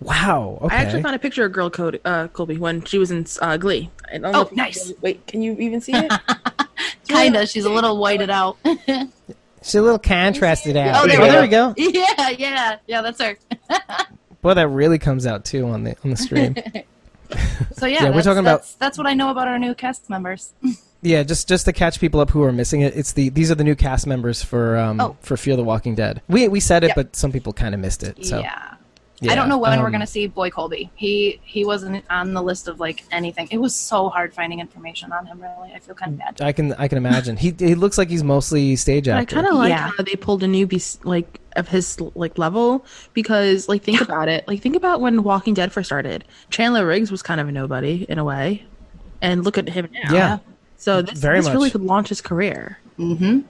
Wow. Okay. I actually found a picture of girl Cody, uh, Colby when she was in uh, Glee. I don't know Oh, if you- nice. Wait, can you even see it? Kinda. She's a little whited out. She's a little contrasted out. Oh, there we there we go. yeah, yeah, yeah. That's her. Boy, that really comes out too on the on the stream. So yeah, Yeah, we're talking about- that's, that's what I know about our new cast members. yeah, just just to catch people up who are missing it. It's the these are the new cast members for um Oh. for Fear the Walking Dead. We we said it, Yep. but some people kind of missed it. So yeah. Yeah, I don't know when we're um, gonna see Boy Colby. He he wasn't on the list of like anything. It was so hard finding information on him. Really, I feel kind of bad. I can I can imagine. He he looks like he's mostly stage actor. I kind of like Yeah. how they pulled a newbie like of his like level because like think about it. Like think about when Walking Dead first started. Chandler Riggs was kind of a nobody in a way, and look at him now. yeah. So this, Very this really could launch his career. Mm-hmm.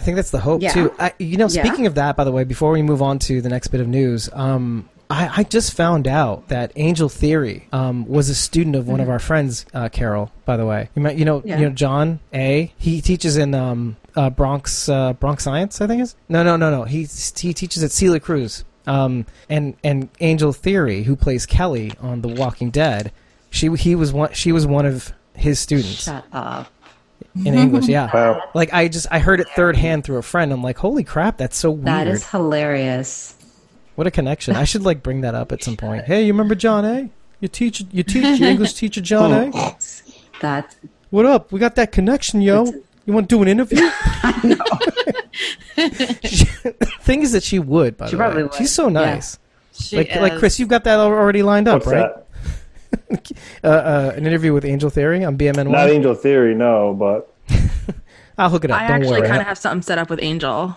I think that's the hope Yeah. too. I, you know, Yeah. speaking of that, by the way, before we move on to the next bit of news, um, I, I just found out that Angel Theory um, was a student of one of our friends, uh, Carol. By the way, you might, you know, Yeah. you know, John A. He teaches in um, uh, Bronx uh, Bronx Science, I think is. No, no, no, no. He he teaches at Celia Cruz. Um, and and Angel Theory, who plays Kelly on The Walking Dead, she he was one she was one of his students Shut up. in English. Yeah. Wow. Like I just I heard it third hand through a friend. I'm like, holy crap, that's so weird. That is hilarious. What a connection! I should like bring that up at some point. Hey, you remember John A? You teach you teach your English teacher John A. That's What up? We got that connection, yo. You want to do an interview? I Thing is that she would. By She the probably way, would. she's so nice. She Like like Chris, you've got that already lined up, What's right? that? Uh, uh, an interview with Angel Theory on BMN Not Angel Theory, no, but I'll hook it up. I Don't actually kind of have something set up with Angel.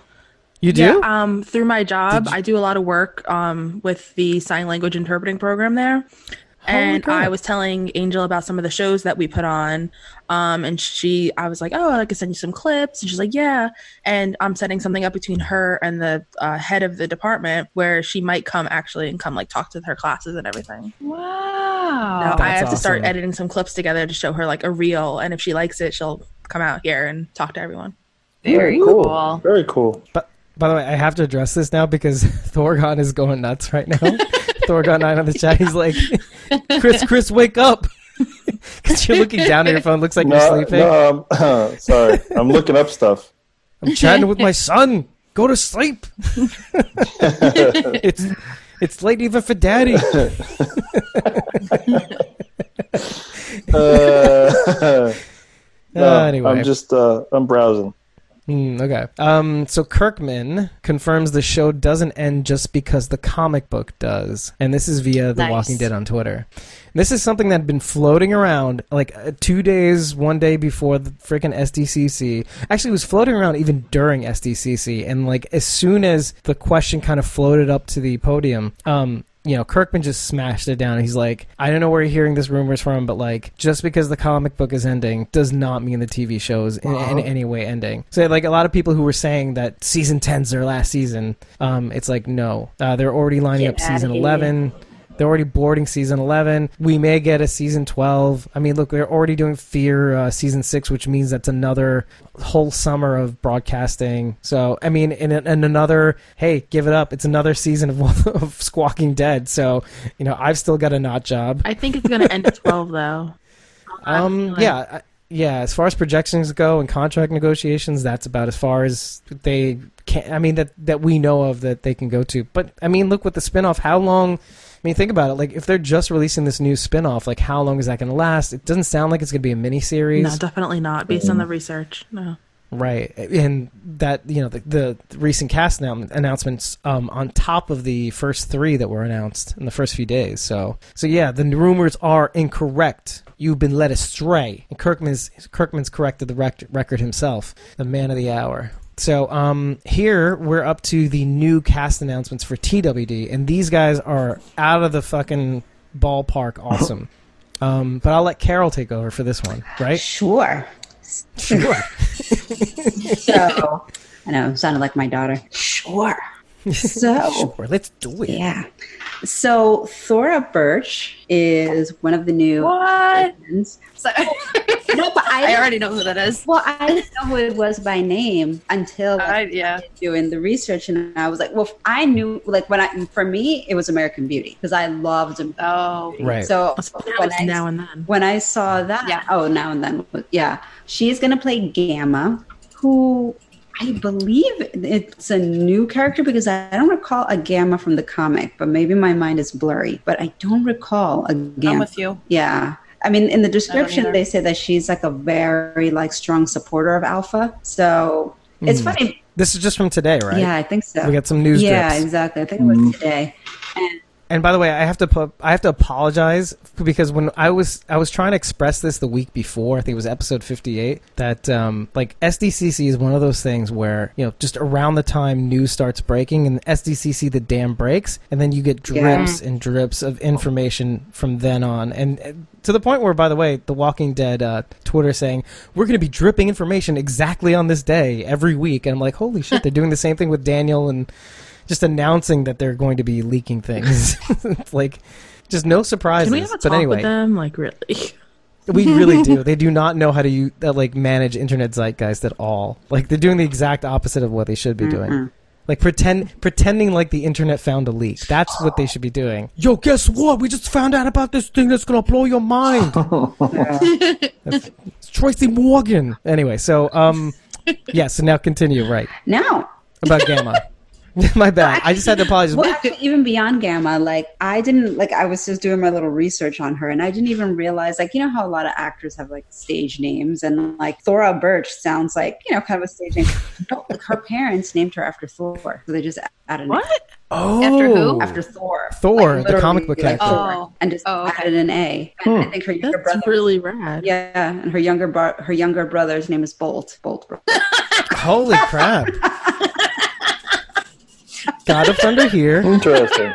You do? Yeah, um, through my job, I do a lot of work um, with the sign language interpreting program there. and crap. I was telling Angel about some of the shows that we put on. Um, and she, I was like, oh, I could send you some clips. And she's like, yeah. And I'm setting something up between her and the uh, head of the department where she might come actually and come like talk to her classes and everything. Wow. Now, I That's have to start editing some clips together to show her like a reel. And if she likes it, she'll come out here and talk to everyone. Very cool. Very cool. But by the way, I have to address this now because Thorgon is going nuts right now. Thorgon nine on the chat. He's like, Chris, Chris, wake up! Because you're looking down at your phone. Looks like you're sleeping. no, I'm, sorry. I'm looking up stuff. I'm chatting with my son. Go to sleep. it's it's late even for daddy. Uh, no, Uh, anyway. I'm just uh, I'm browsing. Hmm, okay. Um, so Kirkman confirms the show doesn't end just because the comic book does, and this is via The Nice. Walking Dead on Twitter. This is something that had been floating around like uh, two days, one day before the freaking SDCC. Actually, it was floating around even during SDCC, and like as soon as the question kind of floated up to the podium, um, you know, Kirkman just smashed it down. He's like, I don't know where you're hearing this rumors from, but like, just because the comic book is ending does not mean the TV show is in, in any way ending. So, like, a lot of people who were saying that season 10's their last season, um, it's like, no. Uh, they're already lining Get up season outta here. 11. They're already boarding season 11. We may get a season 12. I mean, look, they're already doing Fear uh, season 6, which means that's another whole summer of broadcasting. So, I mean, in, in another, hey, give it up. It's another season of, of Squawking Dead. So, you know, I've still got a not job. I think it's going to end at 12, though. Um, Like- yeah, yeah. As far as projections go and contract negotiations, that's about as far as they can. I mean, that that we know of that they can go to. But I mean, look with the spinoff. How long? I mean, think about it. Like, if they're just releasing this new spinoff, like, how long is that going to last? It doesn't sound like it's going to be a mini series. No, definitely not, based on the research. No. Right, and that you know the, the recent cast annou- announcements um, on top of the first three that were announced in the first few days. So, so yeah, the rumors are incorrect. You've been led astray. And Kirkman's Kirkman's corrected the rec- record himself, the man of the hour. So um, here we're up to the new cast announcements for TWD, and these guys are out of the fucking ballpark, awesome. um, but I'll let Carol take over for this one, right? Sure. Sure. So I know, sounded like my daughter. Sure. So Sure, let's do it. yeah. So Thora Birch is one of the new What? So, No, but I, I already know who that is. well, I didn't know who it was by name until I, yeah. doing the research, and I was like, well, I knew like when I for me it was American Beauty because I loved American Oh. Beauty. Right. So when I now and then. when I saw that, Yeah. oh, now and then, yeah, she's gonna play Gamma, who I believe it's a new character because I don't recall a Gamma from the comic, but maybe my mind is blurry. But I don't recall a I'm Gamma. with you. Yeah. I mean, in the description, they say that she's like a very like strong supporter of Alpha. So it's Hmm. funny. This is just from today, right? Yeah, I think so. We got some news yeah, drips. exactly. I think it was today. And And by the way, I have to pu- I have to apologize because when I was I was trying to express this the week before, I think it was episode 58, that um like SDCC is one of those things where, you know, just around the time news starts breaking and SDCC the dam breaks and then you get drips and drips of information from then on. And uh, to the point where by the way, The Walking Dead uh, Twitter saying, "We're going to be dripping information exactly on this day every week." And I'm like, "Holy shit, they're doing the same thing with Daniel and just announcing that they're going to be leaking things. it's like just no surprises. Can we have a but anyway, with them? Like, really? we really do. They do not know how to use, uh, like manage internet zeitgeist at all. Like they're doing the exact opposite of what they should be doing. Like pretend pretending like the internet found a leak. That's what they should be doing. Yo, guess what? We just found out about this thing that's gonna blow your mind. That's- it's Tracy Morgan. Anyway, so um, yeah. So now continue. Right now, about Gamma. My bad. I just had to apologize. Well, actually, even beyond Gamma, like I didn't like. I was just doing my little research on her, and I didn't even realize, like, you know how a lot of actors have like stage names, and like Thora Birch sounds like you know kind of a stage name. No, like, her parents named her after Thor, so they just added What? oh, After who? after Thor. Thor, Like, the comic book literally, like, character. Thor, Oh. and just Oh, okay. added an A. And I think her younger That's brother. really rad. yeah, and her younger bro- her younger brother's name is Bolt. Bolt. Holy crap! God of Thunder here, Interesting.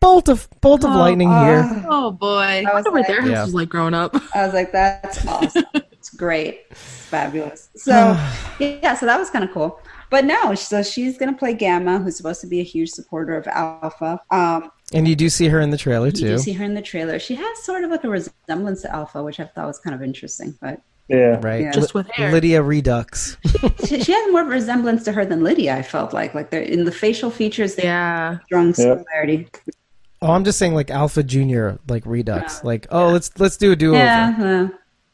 bolt of bolt of lightning here. Oh boy. I I was wonder what like, their house Yeah. was like growing up. I was like, that's awesome. it's great. Fabulous. So, yeah, so that was kind of cool. But no, so she's going to play Gamma, who's supposed to be a huge supporter of Alpha. Um, And you do see her in the trailer you too. do see her in the trailer. She has sort of like a resemblance to Alpha, which I thought was kind of interesting. But Yeah. Right, Yeah. Just with hair. Lydia Redux. she, she has more of a resemblance to her than Lydia, I felt like. Like they're in the facial features, they have Yeah. strong similarity. Oh, I'm just saying like Alpha Junior, like Redux. Like, oh, let's let's do a do over. Yeah,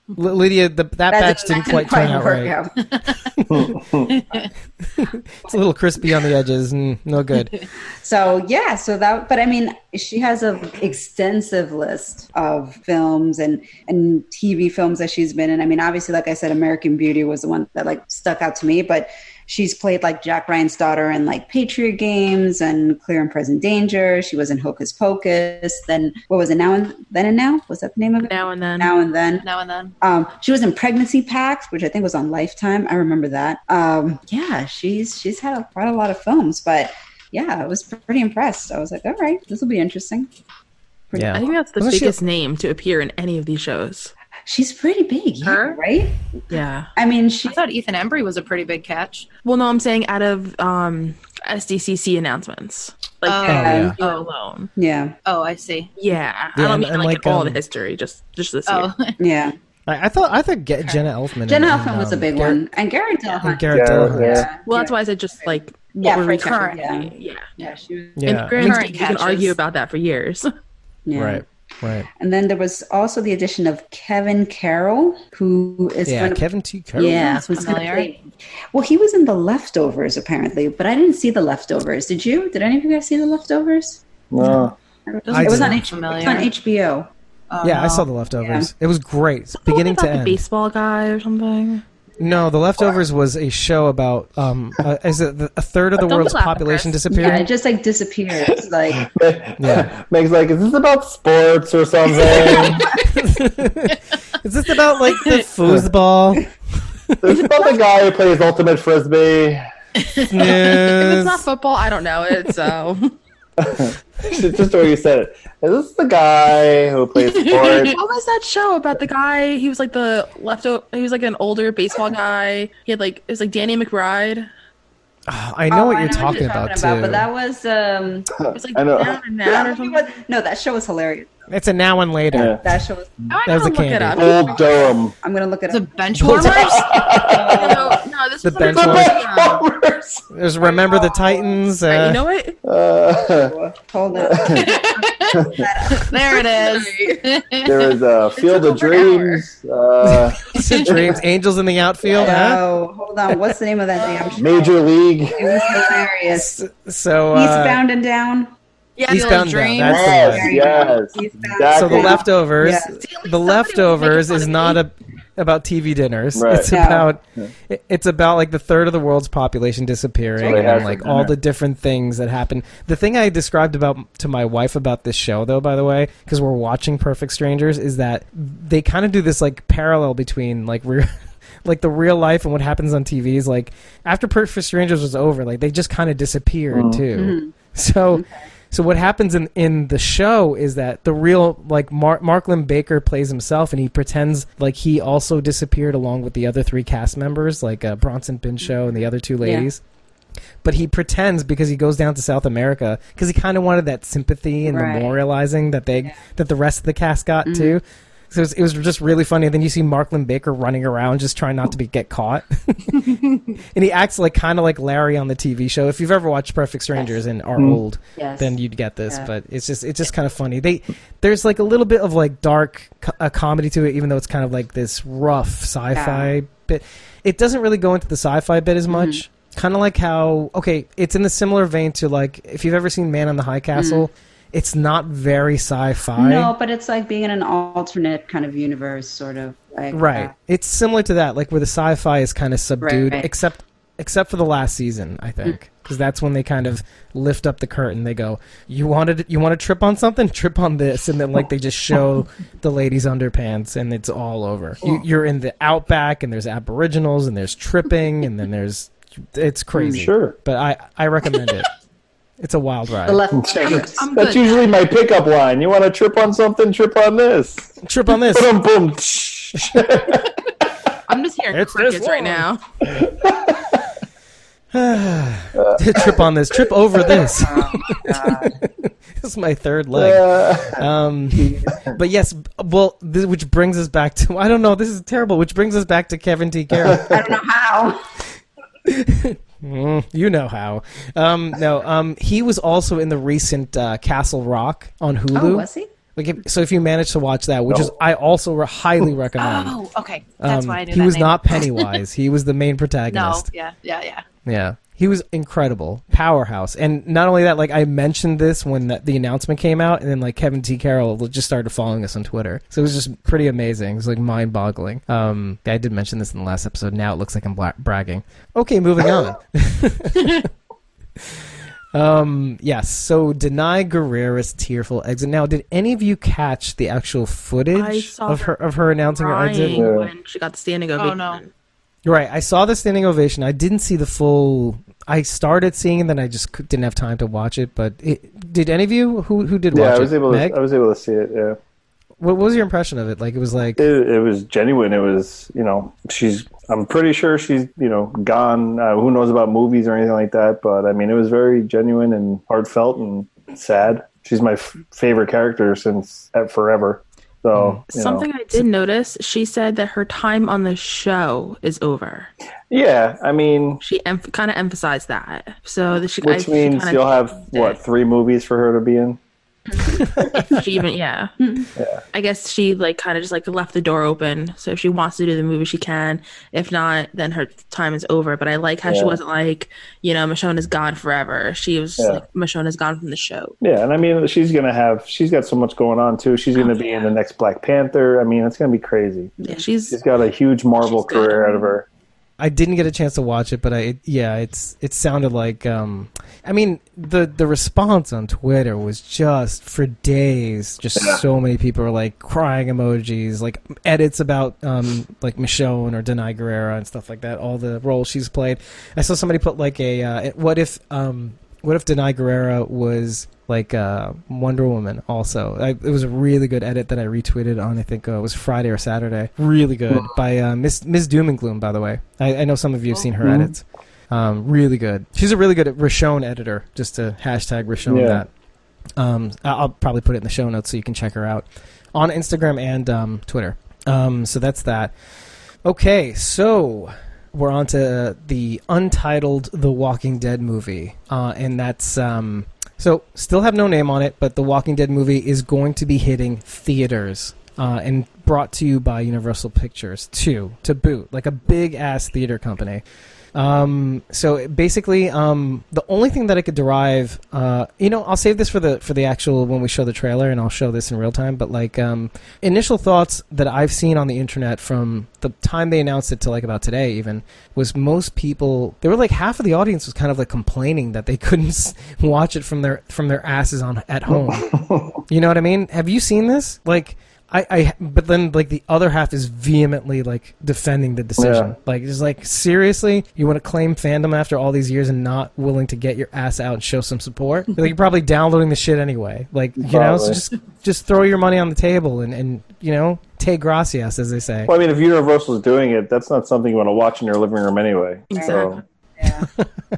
Lydia, the, that batch didn't quite turn out right. out. It's a little crispy on the edges. Mm, no good. So yeah, so that but I mean she has an extensive list of films and and TV films that she's been in. I mean obviously like I said American Beauty was the one that like stuck out to me, but she's played like Jack Ryan's daughter in like Patriot Games and Clear and Present Danger. She was in Hocus Pocus. Then what was it now and then and now? Was that the name of it? Now and then. Now and then. Now and then. Um, she was in Pregnancy Pact, which I think was on Lifetime. I remember that. Um, yeah, she's she's had a, quite a lot of films, but yeah, I was pretty impressed. I was like, all right, this will be interesting. Yeah, I think that's the Wasn't she- biggest name to appear in any of these shows. She's pretty big, yeah, Her? right? Yeah. I mean, she I thought Ethan Embry was a pretty big catch. Well, no, I'm saying out of um, SDCC announcements, like Oh. them yeah. alone. yeah, Oh, I see. Yeah, Yeah, I don't and- mean and like, like, in all um, the history, just just this Oh, year. yeah. I, I thought I thought Ge- Jenna Elfman. Jenna and- Elfman and, was a um, big Garrett- one, and Garrett and Dillahunt. Garrett Yeah, Dillahunt. yeah. Well, that's why I said just like what Yeah, we're for recapping. current, yeah. Yeah. yeah, she was. Yeah. And granted, Current you can catches. argue about that for years. Yeah. Right. Right. And then there was also the addition of Kevin Carroll, who is Yeah. going to Kevin T. Carroll. Yeah, Sounds who's familiar. play- Well, he was in the leftovers apparently, but I didn't see the leftovers. Did you? Did any of you guys see the leftovers? No. It I was on. H- Familiar. it's on HBO. Oh, Yeah, I saw oh, the leftovers. It was great, beginning about to the end. baseball guy or something. No, the leftovers was a show about um, uh, is it the, a third of the world's population Chris. Yeah, it just like disappears. Like Yeah. Meg's like, is this about sports or something? is this about like the foosball? is this about the guy who plays ultimate frisbee? If it's not football, I don't know it. So It's just the way you said it. Is this the guy who plays sports? what was that show about the guy? He was like the leftover. He was like an older baseball guy. He had like it was like Danny McBride. I know Oh, what I you're talking, about, too. but that was um. It was like I know. down and out or something. was- no, that show was hilarious. It's a now and later. Yeah. That show was. Oh, I That was gotta a look it up. Bull Durham. I'm gonna look it The up. bench warmers? no, no, this The was bench on- warmers. There's Remember the Titans. Alright, Uh, you know what? Uh, Hold on. there it is. there is was uh, Field of over an hour. Dreams. Uh, Dreams, Angels in the outfield. Huh? Oh, hold on. What's the name of that damn show? Major League. It was hilarious. So uh, Eastbound and Down. Yeah, Eastbound Field of and Dreams. Down. That's the Yes, one. yes. Eastbound. So the leftovers, Yeah. See, at least the leftovers is not a about TV dinners. Right. It's No. about it- it's about like the third of the world's population disappearing That's and like all the different things that happen. The thing I described about to my wife about this show though, by the way, because we're watching Perfect Strangers, is that they kind of do this like parallel between like real. Like the real life and what happens on TV is like after Perfect Strangers was over, like they just kind of disappeared Mhm. too. So, so what happens in in the show is that the real like Mar- Mark Linn-Baker plays himself, and he pretends like he also disappeared along with the other three cast members, like uh, Bronson Pinchot and the other two ladies. But he pretends because he goes down to South America because he kind of wanted that sympathy and Right. memorializing that they that the rest of the cast got too. So it was, it was just really funny. And Then you see Mark Linn-Baker running around just trying not to be get caught, and he acts like kind of like Larry on the TV show. If you've ever watched Perfect Strangers and are Mm. old, Yes. then you'd get this. Yeah. But it's just it's just kind of funny. They there's like a little bit of like dark co- a comedy to it, even though it's kind of like this rough sci-fi Yeah. bit. It doesn't really go into the sci-fi bit as much. kind of like how okay, it's in the similar vein to like if you've ever seen Man on the High Castle. It's not very sci-fi. No, but it's like being in an alternate kind of universe, sort of. Like uh, Right. It's similar to that, like where the sci-fi is kind of subdued, Right. except except for the last season, I mm. think, because that's when they kind of lift up the curtain. They go, "You wanted, you want to trip on something? Trip on this," and then like they just show the ladies' underpants, and it's all over. You, you're in the outback, and there's aboriginals, and there's tripping, and then there's it's mm, crazy. Sure. but I I recommend it. It's a wild The ride. left. That's, I'm that's good. usually my pickup line. You want to trip on something? Trip on this. Trip on this. Boom, boom. I'm just hearing It's crickets right now. trip on this. Trip over this. Oh, this is my third leg. Uh, Um, but yes, well, this, which brings us back to I don't know. This is terrible. Which brings us back to Kevin T. Carroll. I don't know how. Mm, you know how? Um, no, um, he was also in the recent uh, Castle Rock on Hulu. Oh, was he? Like, if, so if you manage to watch that, which is I also highly recommend. Oh, okay. That's Um, why I knew he was name. not Pennywise. he was the main protagonist. No, yeah, yeah, yeah. Yeah. He was incredible, powerhouse, and not only that. Like I mentioned this when the, the announcement came out, and then like Kevin T. Carroll just started following us on Twitter, so it was just pretty amazing. It was like mind-boggling. Um, I did mention this in the last episode. Now it looks like I'm bla- bragging. Okay, moving on. um, yes. So Danai Gurira's tearful exit. Now, did any of you catch the actual footage of her of her announcing her exit? When she got the standing ovation. Oh, no. Right. I saw the standing ovation. I didn't see the full. I started seeing it, then I just didn't have time to watch it. But it, did any of you who who did yeah, watch I was it? able Meg? to. I was able to see it. Yeah, what, what was your impression of it? Like it was like it, it was genuine. It was, you know, she's. I'm pretty sure she's, you know, gone. Uh, who knows about movies or anything like that? But I mean, it was very genuine and heartfelt and sad. She's my f- favorite character since forever. So mm. you know. Something I did notice, she said that her time on the show is over. Yeah, I mean, She em- kind of emphasized that. So that she, which she means kinda you'll have did. what three movies for her to be in? If she even hmm. yeah. I guess she like kind of just like left the door open. So if she wants to do the movie, she can. If not, then her time is over. But I like how she wasn't like, you know, Michonne is gone forever. She was Yeah. like, Michonne is gone from the show. Yeah, and I mean, she's gonna have. She's got so much going on too. She's gonna Oh, be yeah. in the next Black Panther. I mean, it's gonna be crazy. Yeah, she's She's got a huge Marvel She's good. career out of her. I didn't get a chance to watch it, but I it, yeah, it's it sounded like um, I mean the the response on Twitter was just for days. Just so many people were like crying emojis, like edits about um like Michonne or Danai Gurira and stuff like that. All the roles she's played. I saw somebody put like a uh, what if um what if Danai Gurira was like uh, Wonder Woman also. I, it was a really good edit that I retweeted on I think uh, it was Friday or Saturday. Really good by uh, Miss Miss Doom and Gloom. By the way, I, I know some of you have seen her Mhm. edits. Um, really good. She's a really good Richonne editor. Just to hashtag Richonne Yeah. that. Um, I'll probably put it in the show notes so you can check her out on Instagram and um, Twitter. Um, so that's that. Okay, so we're on to the untitled The Walking Dead movie, uh, and that's um, so still have no name on it, but The Walking Dead movie is going to be hitting theaters. Uh, and brought to you by Universal Pictures too, to boot, like a big ass theater company. Um, so basically, um, the only thing that I could derive, uh, you know, I'll save this for the for the actual when we show the trailer, and I'll show this in real time. But like, um, initial thoughts that I've seen on the internet from the time they announced it to like about today, even was most people. They were like half of the audience was kind of like complaining that they couldn't watch it from their from their asses on at home. you know what I mean? Have you seen this? Like. I, I, but then like the other half is vehemently like defending the decision. Yeah. Like it's like seriously, you want to claim fandom after all these years and not willing to get your ass out and show some support? like you're probably downloading the shit anyway. Like you know, so just just throw your money on the table and and you know, te gracias as they say. Well, I mean, if Universal's doing it, that's not something you want to watch in your living room anyway. Exactly. Yeah.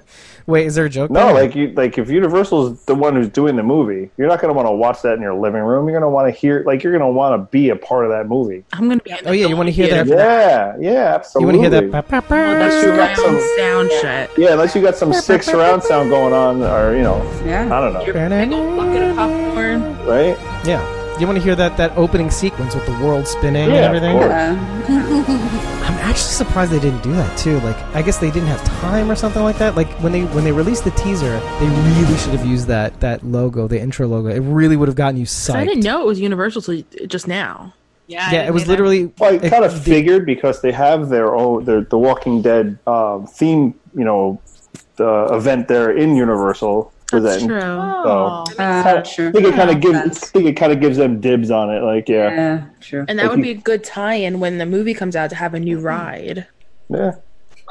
Wait, is there a joke? No, there? like you, like if Universal's the one who's doing the movie, you're not going to want to watch that in your living room. You're going to want to hear, like, you're going to want to be a part of that movie. I'm gonna be. in Oh, yeah, you wanna hear that- for Yeah, yeah, you want to hear that? that's you got some- sound shit. Yeah, unless you got some sick surround sound going on, or you know, Yeah. I don't know, Your big old bucket of popcorn. right? Yeah, you want to hear that that opening sequence with the world spinning and Yeah, of everything? Yeah. I'm actually surprised they didn't do that too. Like, I guess they didn't have time or something like that. Like when they when they released the teaser, they really should have used that that logo, the intro logo. It really would have gotten you 'Cause I didn't know it was Universal till just now. Yeah, Yeah, it was either. literally. Well, I it- kind of they- figured because they have their own their the Walking Dead um, theme, you know, the event there in Universal. That's present. true. Oh, So- Uh, true. I think it kind of Makes gives. I think it kind of gives them dibs on it. Like, yeah, Yeah, true. And that Like would you- be a good tie-in when the movie comes out to have a new ride. yeah.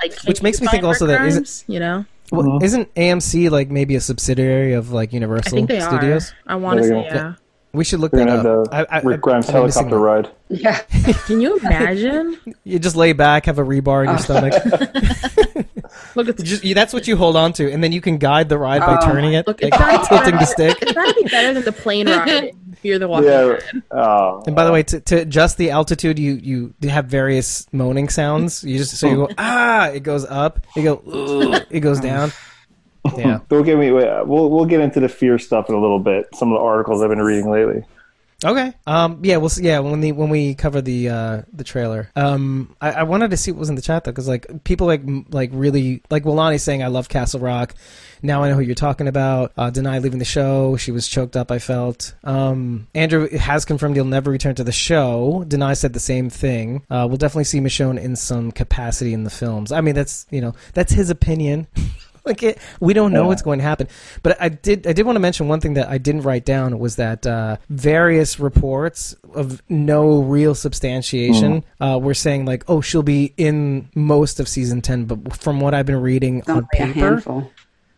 Like, Which makes me think also that isn't- you know Well, Mhm. Isn't AMC like maybe a subsidiary of like Universal I think they Studios? are. I want to say we yeah. We should look We're that gonna up. have the I, I, Rick Grimes I've been helicopter ride. Yeah. Can you imagine? You just lay back, have a rebar in your Oh. stomach. Look at You just, that's what you hold on to, and then you can guide the ride by Oh. turning it, Look, like, it's be tilting the better- stick. It's gotta be better than the plane ride. in Fear the Walking Yeah. Oh, And by the way, to, to adjust the altitude, you you have various moaning sounds. You just so you go ah, it goes up. You go ooh, it goes down. Yeah. Don't get me. We'll we'll get into the fear stuff in a little bit. Some of the articles I've been reading lately. Okay. Um. Yeah. We'll. See, yeah. When the when we cover the uh the trailer. Um. I, I wanted to see what was in the chat though, because like people like like really like Wilani saying I love Castle Rock. Now I know who you're talking about. Uh, Danai leaving the show. She was choked up. I felt. Um. Andrew has confirmed he'll never return to the show. Danai said the same thing. Uh. We'll definitely see Michonne in some capacity in the films. I mean, that's you know that's his opinion. like it, we don't know Yeah. what's going to happen. But I did I did want to mention one thing that I didn't write down was that uh, various reports of no real substantiation uh, were saying like, oh, she'll be in most of season ten. But from what I've been reading It's on only a paper, handful.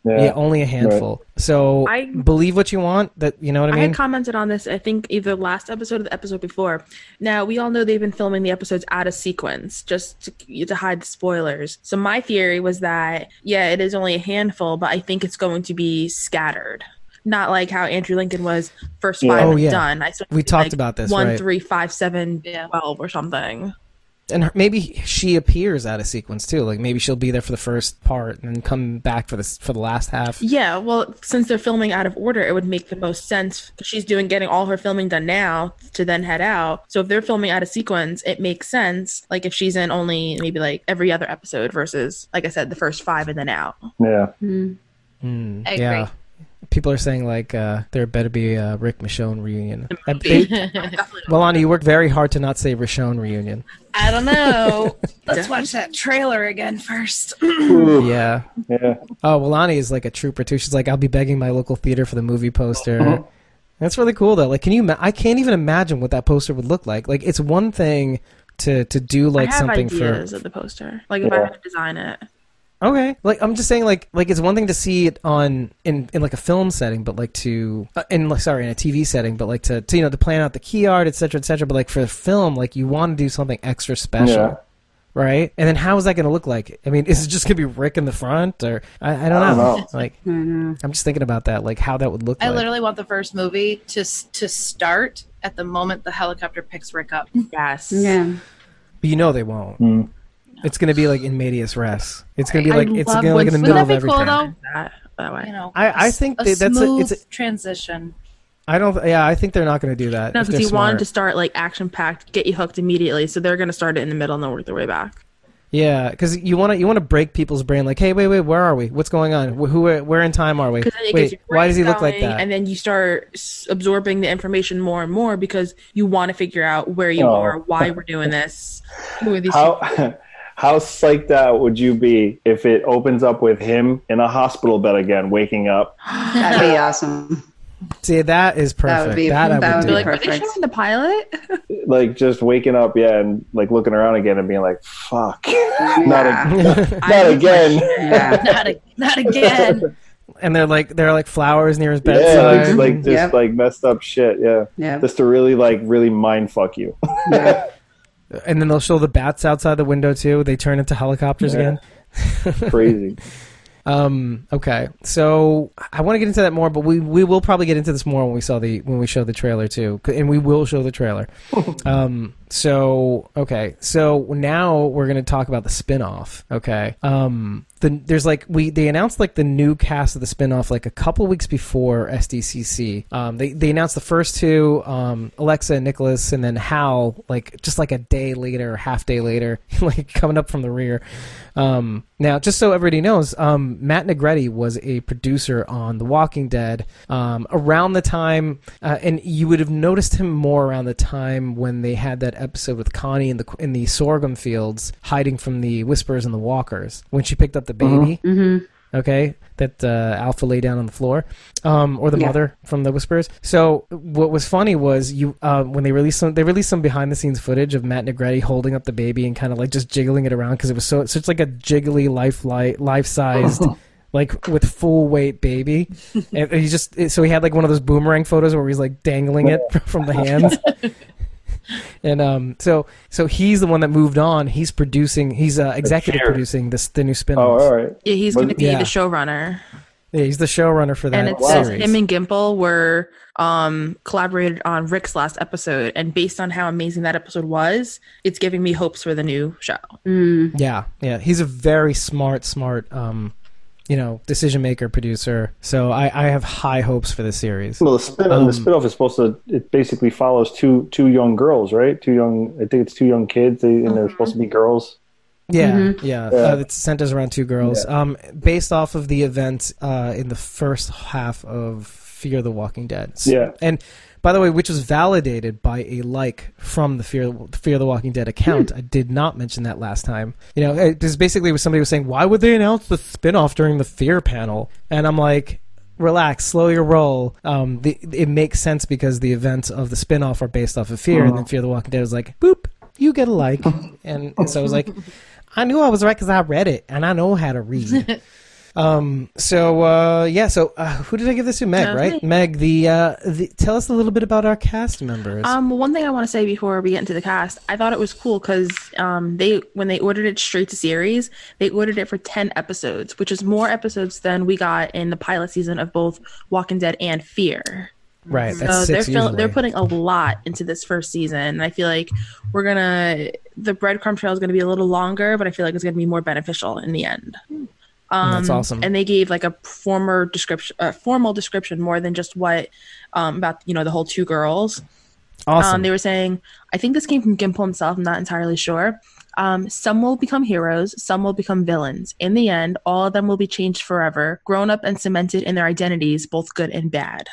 Yeah. yeah, only a handful. So I- believe what you want. That you know what I I mean. had commented on this, I think, either last episode or the episode before. Now, we all know they've been filming the episodes out of sequence just to, to hide the spoilers. So, my theory was that, yeah, it is only a handful, but I think it's going to be scattered. Not like how Andrew Lincoln was first Yeah. five Oh, and yeah. done. I still We talked like, about this, one, right. three, five, seven, Yeah. twelve, or something. And her, maybe she appears out of sequence too. Like maybe she'll be there for the first part and then come back for this for the last half. Yeah, well, since they're filming out of order, it would make the most sense. 'cause She's doing getting all her filming done now to then head out. So if they're filming out of sequence, it makes sense. Like if she's in only maybe like every other episode versus, like I said, the first five and then out. Yeah. Mm. Mm, I yeah. Agree. People are saying like uh, there better be a Rick Michonne reunion. I- they- Definitely well, Ani, you worked very hard to not say Michonne reunion. I don't know. Let's watch that trailer again first. Yeah. yeah. Oh, well, Ani is like a trooper too. She's like, I'll be begging my local theater for the movie poster. Mhm. That's really cool though. Like, can you? Ma- I can't even imagine what that poster would look like. Like, it's one thing to to do like I have something ideas for. of the poster. Like if I had to design it. Okay, like I'm just saying, like like it's one thing to see it on in in like a film setting, but like to uh, in like sorry in a TV setting, but like to, to you know to plan out the key art, et cetera, et cetera. But like for the film, like you want to do something extra special. Yeah. Right, and then how is that going to look like? I mean, is it just going to be Rick in the front, or I, I don't, I don't know. know. Like, I know. I'm just thinking about that, like how that would look. I like. literally want the first movie to to start at the moment the helicopter picks Rick up. Yes. Yeah. But you know they won't. Mm. It's going to be like in medias res. It's going to be I like it's going to like in the when- middle of Wouldn't that be cool, everything. though? That, that way. You know, I- I a s- think a that that's a- smooth it's a- transition. I don't. Yeah, I think they're not going to do that. No, because they're you wanted to start like action packed, get you hooked immediately. So they're going to start it in the middle and then work their way back. Yeah, because you want to you want to break people's brain. Like, hey, wait, wait, where are we? What's going on? Who? Where in time are we? Because then it Wait, why does he brain look like that? And then you start absorbing the information more and more because you want to figure out where you Oh. are, why we're doing this, who are these. How how psyched out would you be if it opens up with him in a hospital bed again, waking up? That'd be awesome. See, that is That perfect. would be- that that would would. Be like, are they showing the pilot? Like just waking up, yeah, and like looking around again and being like, "Fuck, not, Yeah. a, I not again." Yeah. Not a, not again. and they're like they're like flowers near his Yeah, bedside. like, like just Yep. like messed up shit. Yeah, Yeah. just to really like really mind fuck you. yeah. and then they'll show the bats outside the window too. They turn into helicopters Yeah. again. Crazy. Um. Okay. So I want to get into that more, but we we will probably get into this more when we saw the when we show the trailer too, and we will show the trailer. um. So okay, so now we're gonna talk about the spin-off. Okay. Um, the there's like we they announced like the new cast of the spin-off like a couple weeks before SDCC. Um, they they announced the first two, um, Alexa and Nicholas, and then Hal like just like a day later, half day later, like coming up from the rear. Um, now, just so everybody knows, um, Matt Negrete was a producer on The Walking Dead um, around the time, uh, and you would have noticed him more around the time when they had that episode with Connie in the in the sorghum fields, hiding from the Whisperers and the Walkers when she picked up the baby. Mm-hmm. Okay, that uh, Alpha lay down on the floor, um, or the Yeah. mother from the Whispers. So what was funny was you uh, when they released some they released some behind the scenes footage of Matt Negrete holding up the baby and kind of like just jiggling it around because it was so such like a jiggly life life sized. Like with full weight baby, and he just so he had like one of those boomerang photos where he's like dangling it from the hands, and um so so he's the one that moved on. He's producing, he's uh, executive producing this the new spin Oh, all right. Yeah, he's going to be Yeah. the showrunner. Yeah, he's the showrunner for that and it wow. says him and Gimple were um collaborated on Rick's last episode, and based on how amazing that episode was, it's giving me hopes for the new show. Mm. Yeah, yeah, he's a very smart, smart, um, you know, decision maker, producer. So I, I have high hopes for the series. Well, the spin Um, the spinoff is supposed to. It basically follows two two young girls, right? Two young. I think it's two young kids, they, and they're supposed to be girls. Yeah, Mhm. yeah, Yeah. Uh, it centers around two girls. Um, based off of the events uh, in the first half of Fear the Walking Dead. S- Yeah. and by the way, which was validated by a like from the Fear Fear the Walking Dead account. I did not mention that last time. You know, it was basically was somebody was saying, "Why would they announce the spinoff during the Fear panel?" And I'm like. Relax, slow your roll. Um, the, it makes sense because the events of the spinoff are based off of Fear, and then Fear of the Walking Dead was like, "Boop, you get a like," and, and so I was like, I knew I was right because I read it and I know how to read. um. So uh, yeah. So uh, who did I give this to? Meg, right? me. Meg. The, uh, the tell us a little bit about our cast members. Um, one thing I want to say before we get into the cast, I thought it was cool because um, they when they ordered it straight to series, they ordered it for ten episodes, which is more episodes than we got in the pilot season of both Walking Dead and Fear. right. That's So they're fill- they're putting a lot into this first season, and I feel like we're gonna the breadcrumb trail is gonna be a little longer, but I feel like it's gonna be more beneficial in the end. Um, That's awesome. And they gave like a former description, uh, formal description more than just what um, about you know the whole two girls. awesome. Um, they were saying, I think this came from Gimple himself. I'm not entirely sure. Um, some will become heroes, some will become villains. In the end, all of them will be changed forever, grown up and cemented in their identities, both good and bad.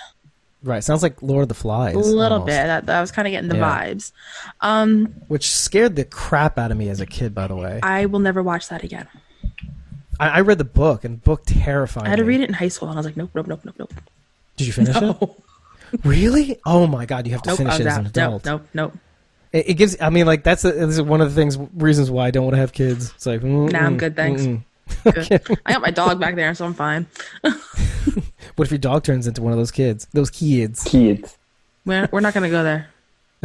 right. Sounds like Lord of the Flies. A little almost, bit. That, that was kind of getting the Yeah. vibes. Um, which scared the crap out of me as a kid. By the way, I, I will never watch that again. I, read the book and the book terrified I had to me. read it in high school, and I was like, nope, nope, nope, nope, nope. Did you finish it? No, Really? Oh my god! You have to nope, finish was it as out. an Nope, adult. nope, nope. It, it gives. I mean, like that's a, this is one of the things reasons why I don't want to have kids. It's like, mm, Nah, I'm good, thanks. mm, Good. I got my dog back there, so I'm fine. What if your dog turns into one of those kids? Those kids. Kids. We're, we're not going to go there.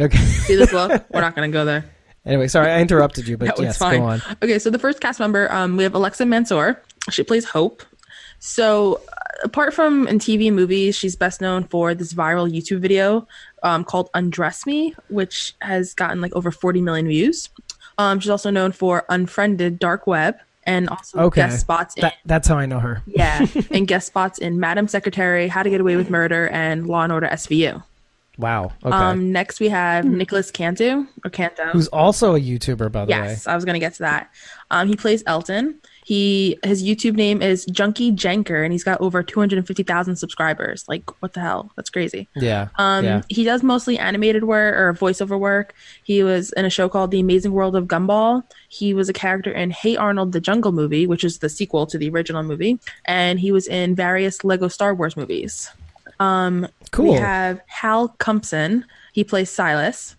Okay. See this look? We're not going to go there. Anyway, sorry I interrupted you, but was yes, go on. Okay, so the first cast member, um, we have Alexa Mansour. She plays Hope. So, uh, apart from in TV and movies, she's best known for this viral YouTube video um, called "Undress Me," which has gotten like over 40 million views. Um, she's also known for Unfriended Dark Web and also Okay. guest spots in That, that's how I know her. yeah, and guest spots in Madam Secretary, How to Get Away with Murder, and Law and Order SVU. Wow. Okay. Um, next we have Nicholas Cantu or Canto. Who's also a YouTuber, by the way. Yes, I was gonna get to that. Um, he plays Elton. He his YouTube name is Junkie Janker, and he's got over two hundred and fifty thousand subscribers. Like, what the hell? That's crazy. Yeah. Um, yeah. he does mostly animated work or voiceover work. He was in a show called The Amazing World of Gumball. He was a character in Hey Arnold: The Jungle Movie, which is the sequel to the original movie, and he was in various Lego Star Wars movies. Um, Cool. we have Hal Cumpson. He plays Silas.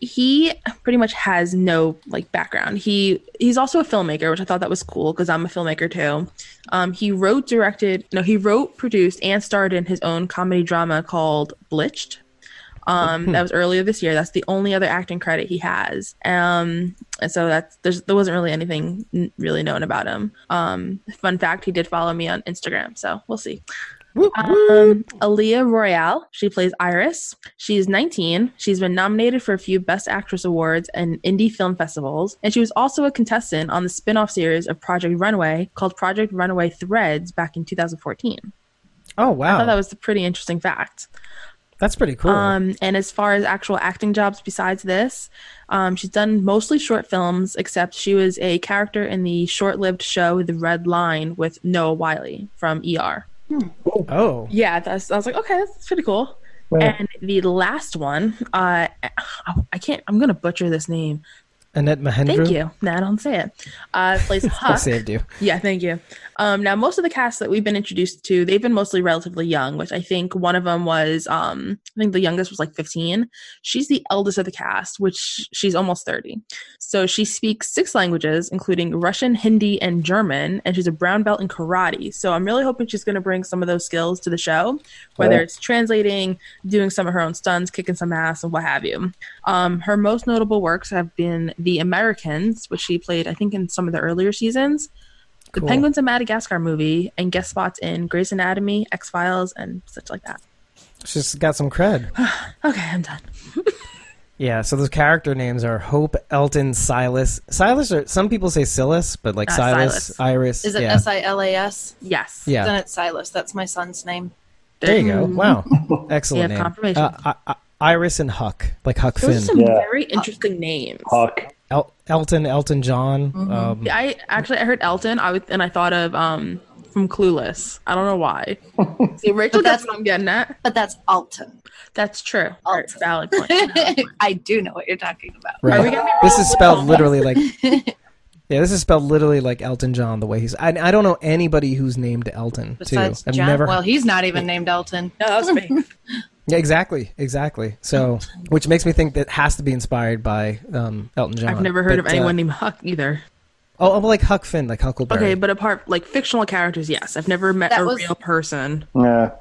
He pretty much has no like background. He he's also a filmmaker, which I thought that was cool because I'm a filmmaker too. Um, he wrote, directed, no, he wrote, produced, and starred in his own comedy drama called Blitched. Um, that was earlier this year. That's the only other acting credit he has. Um, and so that's there's there wasn't really anything n- really known about him. Um, fun fact: he did follow me on Instagram, so we'll see. Whoop, whoop. Um, Aaliyah Royale, she plays Iris. She's 19. She's been nominated for a few Best Actress awards and indie film festivals, and she was also a contestant on the spin-off series of Project Runway called Project Runway Threads back in 2014. Oh I wow, thought that was a pretty interesting fact. that's pretty cool. Um, and as far as actual acting jobs besides this, um, she's done mostly short films, except she was a character in the short-lived show The Red Line with Noah Wyle from ER. Oh, Yeah, that's, I was like, okay, that's pretty cool. And the last one, uh, I can't, I'm going to butcher this name. Annette Mahendra. Thank you. Now I don't say it. Uh, plays I saved you. Yeah, thank you. Um, now, most of the cast that we've been introduced to, they've been mostly relatively young, which I think one of them was, um, I think the youngest was like 15. She's the eldest of the cast, which she's almost 30. So she speaks six languages, including Russian, Hindi, and German, and she's a brown belt in karate. So I'm really hoping she's going to bring some of those skills to the show, whether it's translating, doing some of her own stunts, kicking some ass, and what have you. Um, her most notable works have been The Americans, which she played, I think, in some of the earlier seasons, the Cool. Penguins of Madagascar movie, and guest spots in Grey's Anatomy, X Files, and such like that. She's got some cred. Okay, I'm done. Yeah, so those character names are Hope, Elton, Silas. Silas, or some people say Silas, but like Uh, Silas, Silas. Iris. Is it. S I L A S? Yes. Yeah. Then it's Silas. That's my son's name. There you go. Mm. Wow, excellent Yeah, name. confirmation. Uh, I, I, Iris and Huck, like Huck Those are Finn. some Yeah. very interesting names. Huck. El- Elton, Elton John. Mm-hmm. Um, I actually I heard Elton, I would, and I thought of um from Clueless. I don't know why. See, Rachel, But that's that's- what I'm getting at. But that's Alton. That's true. All right, Alton. valid point. I do know what you're talking about. right. Are we gonna be this is wrong? spelled literally like. Yeah, this is spelled literally like Elton John. The way he's, I, I don't know anybody who's named Elton Besides too. I've John. never. Well, he's not even named Elton. No, that's me. Yeah, exactly, exactly. So, which makes me think that has to be inspired by um, Elton John. I've never heard But, of anyone uh, named Huck either. oh, oh, like Huck Finn, like Huckleberry. Okay, but apart like fictional characters, yes. I've never met That a was- real person. Yeah.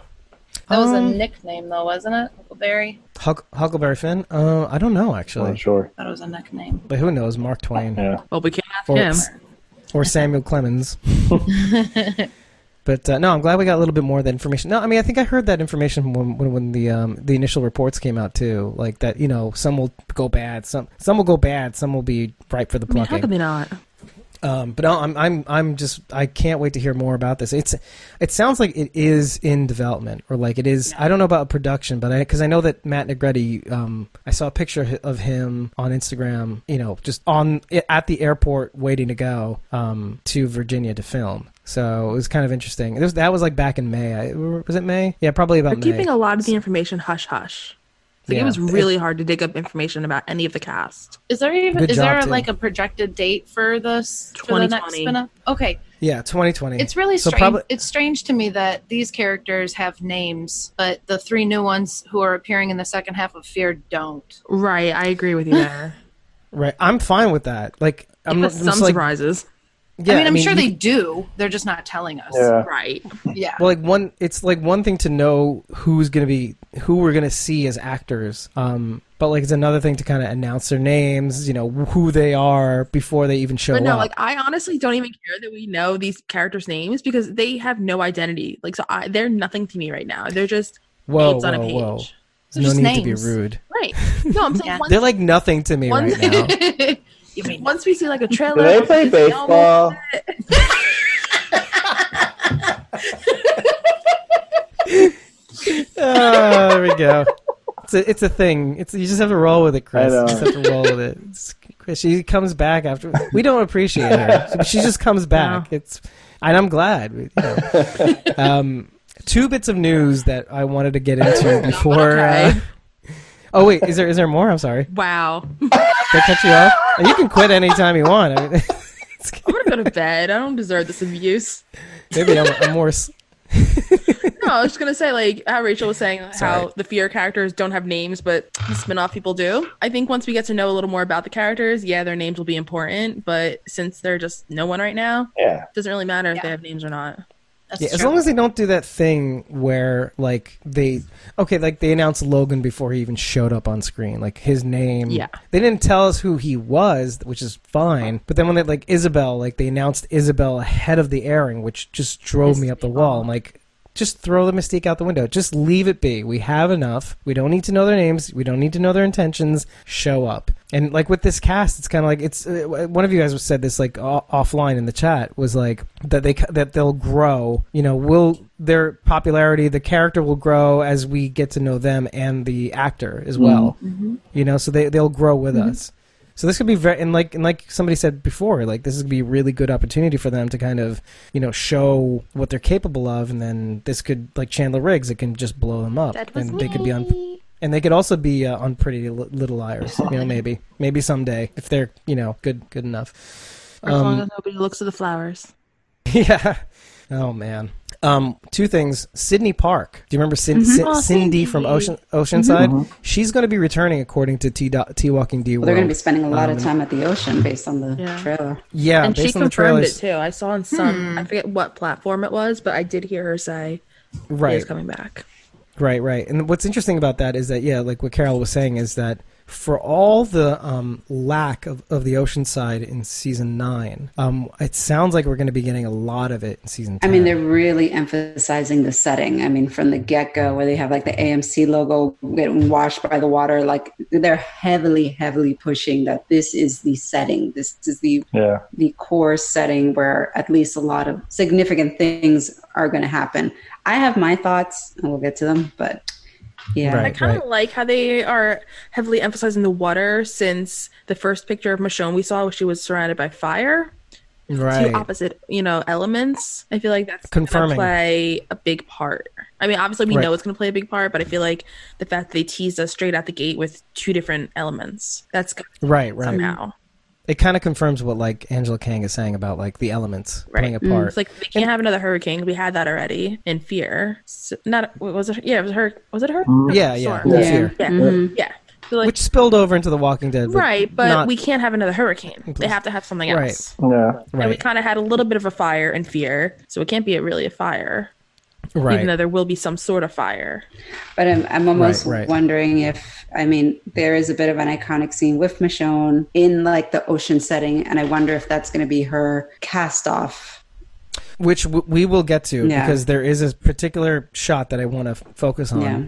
That was a Um, nickname, though, wasn't it? Huckleberry. Huck, Huckleberry Finn. Uh, I don't know actually, Not sure. I thought it was a nickname. but who knows? Mark Twain. Yeah. Well, we can't ask Or, him. or Samuel Clemens. but uh, no, I'm glad we got a little bit more of that information. No, I mean, I think I heard that information when when, when the um, the initial reports came out too. Like that, you know, some will go bad, some some will go bad, some will be ripe for the I mean, how plucking. they not? Um, but no, I'm I'm I'm just I can't wait to hear more about this. It's it sounds like it is in development or like it is. I don't know about production, but I because I know that Matt Negrete. Um, I saw a picture of him on Instagram. You know, just on at the airport waiting to go um, to Virginia to film. So it was kind of interesting. It was, that was like back in May. I, was it May? Yeah, probably about They're May. keeping a lot of the information hush hush. Like Yeah. it was really hard to dig up information about any of the cast. Is there even Good is there too. like a projected date for this for the next 2020. spin-off? Okay, yeah, 2020. it's really So strange. probably- It's strange to me that these characters have names, but the three new ones who are appearing in the second half of Fear don't. Right, I agree with you there. right. I'm fine with that. Like I'm, Give I'm us some like surprises. Yeah. I mean, I'm sure you they do. They're just not telling us. Yeah. Right. Yeah. Well, like one, it's like one thing to know who's going to be who we're going to see as actors. Um, but like it's another thing to kind of announce their names, you know, who they are before they even show But no, up. like I honestly don't even care that we know these characters' names because they have no identity. Like so, I, they're nothing to me right now. They're just whoa, names on a whoa, page. whoa! They're no just need to names. be rude. Right. No, I'm saying Yeah. once, They're like nothing to me One- right now. You mean once we see like a trailer. Do they play baseball? oh, there we go. It's a, it's a thing. It's you just have to roll with it, Chris. I know. You just have to roll with it. It's, Chris, she comes back after. We don't appreciate her. She just comes back. No. It's, and I'm glad. You know. um, two bits of news that I wanted to get into before. okay. Uh, oh wait, is there is there more? I'm sorry. Wow. Did I cut you off? And you can quit anytime you want. I mean, I'm gonna go to bed. I don't deserve this abuse. maybe I'm, I'm more. No, I was just gonna say like how Rachel was saying Sorry. how the fear characters don't have names, but the spin-off people do. I think once we get to know a little more about the characters, yeah, their names will be important. But since they're just no one right now, Yeah. it doesn't really matter if they have names or not. Yeah, as long as they don't do that thing where like they okay, like they announced Logan before he even showed up on screen, like his name. Yeah. they didn't tell us who he was, which is fine. But then when they like Isabel, like they announced Isabel ahead of the airing, which just drove me up the wall. I'm like, just throw the mystique out the window. Just leave it be. We have enough. We don't need to know their names. We don't need to know their intentions. Show up. And like with this cast, it's kind of like it's uh, one of you guys said this like o- offline in the chat was like that they that they'll grow. You know, will their popularity, the character will grow as we get to know them and the actor as well. You know, so they they'll grow with us. So this could be very and like and like somebody said before, like this is gonna be a really good opportunity for them to kind of you know show what they're capable of, and then this could like Chandler Riggs, it can just blow them up, That was and they could be on and they could also be uh, on Pretty Li- Little Liars, you know, maybe maybe someday if they're you know good good enough. As long as nobody looks at the flowers. yeah. Oh man. Um, two things. Sydney Park. Do you remember Cin- Cin- Oh, Cindy from Ocean Oceanside? She's going to be returning according to T. Do- T. Walking D. Well, they're going to be spending a lot Um, of time at the ocean based on the Yeah. trailer. Yeah, and she on confirmed trailers. it too. I saw on some, I forget what platform it was, but I did hear her say Right. he's coming back. Right, right. And what's interesting about that is that, yeah, like what Carol was saying is that for all the um, lack of, of the ocean side in season nine, um, it sounds like we're going to be getting a lot of it in season I mean, they're really emphasizing the setting. I mean, from the get go, where they have like the AMC logo getting washed by the water, like they're heavily, heavily pushing that this is the setting. This is the Yeah. the core setting where at least a lot of significant things are going to happen. I have my thoughts, and we'll get to them, but yeah, Right. I kind of like how they are heavily emphasizing the water since the first picture of Michonne we saw, where she was surrounded by fire. right. Two opposite, you know, elements. I feel like that's Confirming. going to play a big part. I mean, obviously we Right. know it's going to play a big part, but I feel like the fact that they teased us straight out the gate with two different elements, that's Right, right. somehow. It kind of confirms what like Angela Kang is saying about like the elements Right. playing a Mm. part. It's like we can't have another hurricane. We had that already in Fear. So, not was it? Yeah, it was her. Was it her? yeah, yeah, Storm. yeah. Yeah. Fear. Yeah, Mhm. yeah. So, like, Which spilled over into The Walking Dead. right, but not- we can't have another hurricane. They have to have something Right. else. Yeah. And we kind of had a little bit of a fire in Fear, so it can't be a, really a fire, right. even though there will be some sort of fire. But I'm, I'm almost Right, right. wondering if, I mean, there is a bit of an iconic scene with Michonne in like the ocean setting, and I wonder if that's going to be her cast off. Which w- we will get to Yeah. because there is a particular shot that I want to f- focus on. Yeah.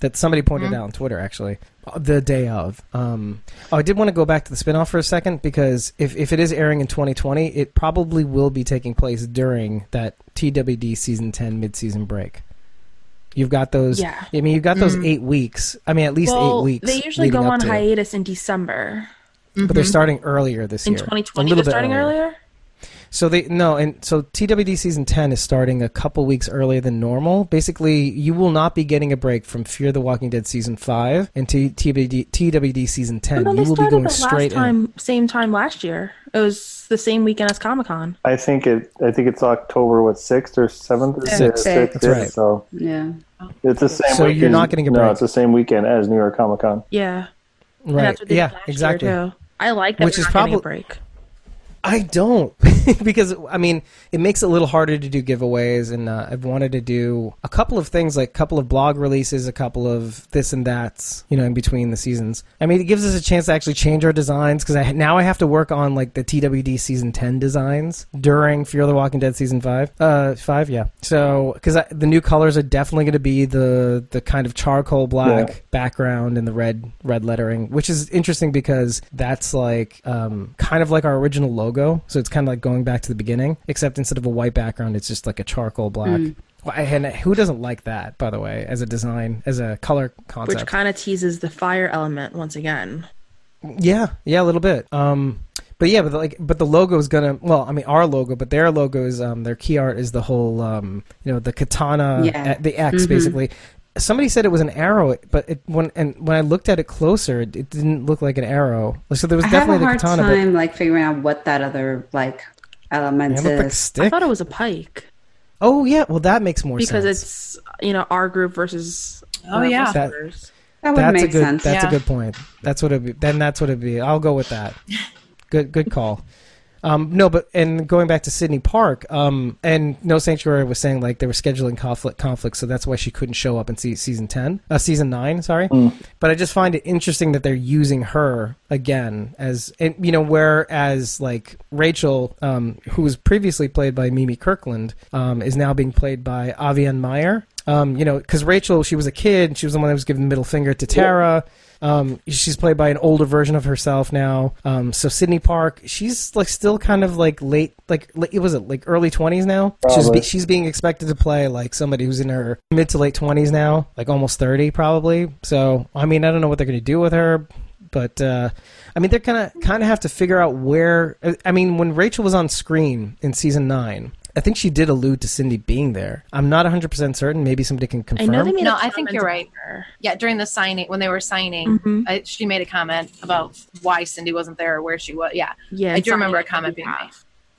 That somebody pointed mm-hmm. out on Twitter actually the day of. Um, oh, I did want to go back to the spinoff for a second because if, if it is airing in 2020, it probably will be taking place during that TWD season 10 mid-season break. You've got those. Yeah. I mean, you've got those mm. eight weeks. I mean, at least well, eight weeks. they usually go on to hiatus in December. but they're mm-hmm. starting earlier this In year. 2020, a little they're bit starting earlier. So they no, and so TWD season ten is starting a couple weeks earlier than normal. Basically, you will not be getting a break from Fear the Walking Dead season five and T- TWD, TWD season ten. no, you will be going the straight last in. same time last year. It was the same weekend as Comic Con. I think it. I think it's October what sixth or seventh. Sixth. Sixth. That's right. So Yeah. it's the same. So you're weekend- not getting a break. No, it's the same weekend as New York Comic Con. Yeah, Right? that's what they Yeah, exactly. I like that Which we're is not getting a probably- break. I don't because I mean it makes it a little harder to do giveaways, and uh, I've wanted to do a couple of things like a couple of blog releases, a couple of this and that's, you know, in between the seasons. I mean, it gives us a chance to actually change our designs because I now I have to work on like the TWD season ten designs during Fear the Walking Dead season five. Uh, five, yeah. So because the new colors are definitely going to be the the kind of charcoal black Yeah. background and the red red lettering, which is interesting because that's like um, kind of like our original logo. So it's kind of like going back to the beginning, except instead of a white background, it's just like a charcoal black. Well, And who doesn't like that, by the way, as a design, as a color concept? Which kind of teases the fire element once again. Yeah, yeah, a little bit. Um, but yeah, but the, like, but the logo is gonna. Well, I mean, our logo, but their logo is um, their key art is the whole, um, you know, the katana, Yeah. the X, Mhm. basically. Somebody said it was an arrow, but it, when and when I looked at it closer, it, it didn't look like an arrow. So there was I have a definitely the hard katana, time like figuring out what that other like but element it looked like a is. I thought it was a pike oh yeah, well that makes more because sense. Because it's you know our group versus Oh, yeah. That- that would that's make a good. sense. That's Yeah. a good point. That's what it. Be, then that's what it'd be. I'll go with that. good. Good call. Um, no, but and going back to Sydney Park, um, and No Sanctuary was saying like there were scheduling conflict conflicts, so that's why she couldn't show up in se- season ten, uh, season nine. Sorry, but I just find it interesting that they're using her again as, and you know, whereas like Rachel, um, who was previously played by Mimi Kirkland, um, is now being played by Avianna Mynhier. Um, you know, because Rachel, she was a kid, she was the one that was giving the middle finger to Tara. Um, she's played by an older version of herself now. Um, so Sydney Park, she's like still kind of like late, like it was it like early twenties now? She's Probably. she's being expected to play like somebody who's in her mid to late twenties now, like almost thirty probably. So I mean, I don't know what they're going to do with her, but uh, I mean, they're gonna kind of have to figure out where. I mean, when Rachel was on screen in season nine. I think she did allude to Cindy being there. I'm not 100% certain. Maybe somebody can confirm. I confirm. know they made. No, a I think you're right. her. Yeah, during the signing when they were signing, Mhm. I, she made a comment about why Cindy wasn't there or where she was. Yeah, Yeah, I do remember a comment being being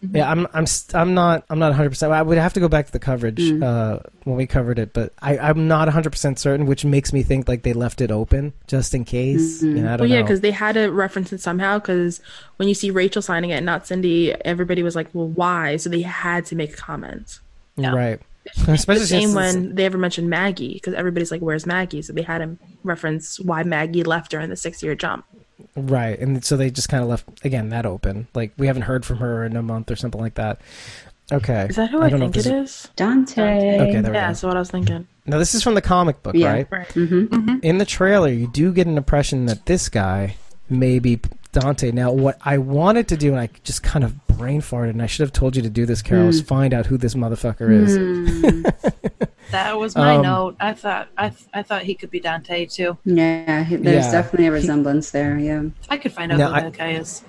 behalf. Yeah, I'm I'm st- I'm not I'm not 100. percent I would have to go back to the coverage Mm. uh, when we covered it, but I I'm not 100 percent certain, which makes me think like they left it open just in case. Mhm. You know, I Well, don't yeah, because they had to reference it somehow. Because when you see Rachel signing it, not Cindy, everybody was like, "Well, why?" So they had to make a comment. Yeah. right. The Especially same when they ever mentioned Maggie, because everybody's like, "Where's Maggie?" So they had to reference why Maggie left during the six-year jump. Right, and so they just kind of left again that open. Like we haven't heard from her in a month or something like that. Okay, Is that who I, don't know think if it this is? Dante. Okay, there we Yeah, go. that's what I was thinking. Now this is from the comic book, Yeah. right? Right. hmm In the trailer, you do get an impression that this guy may be Dante. Now, what I wanted to do, and I just kind of brain farted, and I should have told you to do this, Carol, is Hmm. find out who this motherfucker is. Mm. that was my Um, note. I thought I th- I thought he could be Dante too. Yeah, there's Yeah. definitely a resemblance there. Yeah. I could find out Now, who I- that guy is.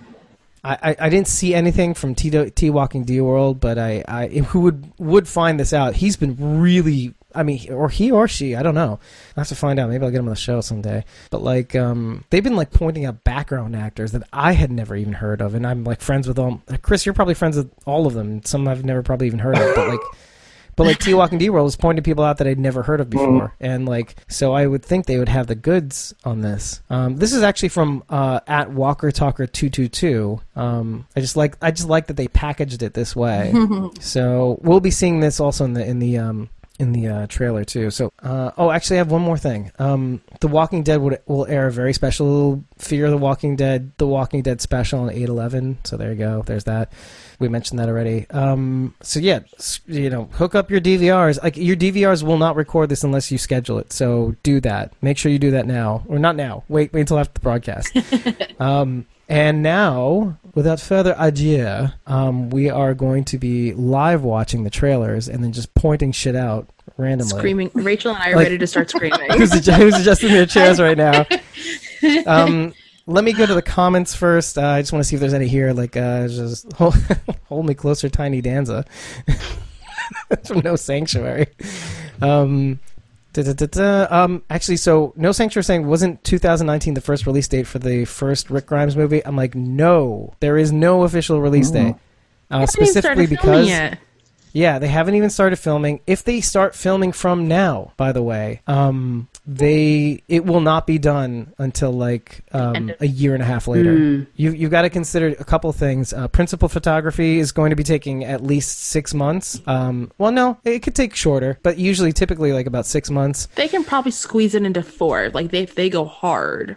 I, I, I didn't see anything from T, T Walking D World, but I, I who would would find this out. He's been really, I mean, or he or she, I don't know. I have to find out. Maybe I'll get him on the show someday. But like, um, they've been like pointing out background actors that I had never even heard of, and I'm like friends with all. Chris, you're probably friends with all of them. Some I've never probably even heard of, but like. But like T Walking D World is pointing people out that I'd never heard of before, and like so I would think they would have the goods on this. Um, this is actually from uh, at Walker Talker two two two. Um, I just like I just like that they packaged it this way. so we'll be seeing this also in the in the um, in the uh, trailer too. So uh, oh, actually, I have one more thing. Um, the Walking Dead would, will air a very special Fear the Walking Dead, The Walking Dead special on eight eleven. So there you go. There's that. We mentioned that already. Um, so yeah, you know, hook up your DVRs. Like your DVRs will not record this unless you schedule it. So do that. Make sure you do that now, or not now. Wait, wait until after the broadcast. um, and now, without further ado, um, we are going to be live watching the trailers and then just pointing shit out randomly. Screaming. Rachel and I are Like- ready to start screaming. who's, who's adjusting their chairs right now. Um, let me go to the comments first. Uh, I just want to see if there's any here. Like, uh, just hold, hold me closer, Tiny Danza. From No Sanctuary. Um, da-da-da-da. um, actually, so No Sanctuary saying wasn't 2019 the first release date for the first Rick Grimes movie? I'm like, no, there is no official release date. Uh, Haven't even specifically because yet. yeah, they haven't even started filming. If they start filming from now, by the way, um, they it will not be done until like um, a year and a half later. Mm. You you've got to consider a couple things. Uh, principal photography is going to be taking at least six months. Um, well, no, it could take shorter, but usually, typically, like about six months. They can probably squeeze it into four. Like they, if they go hard.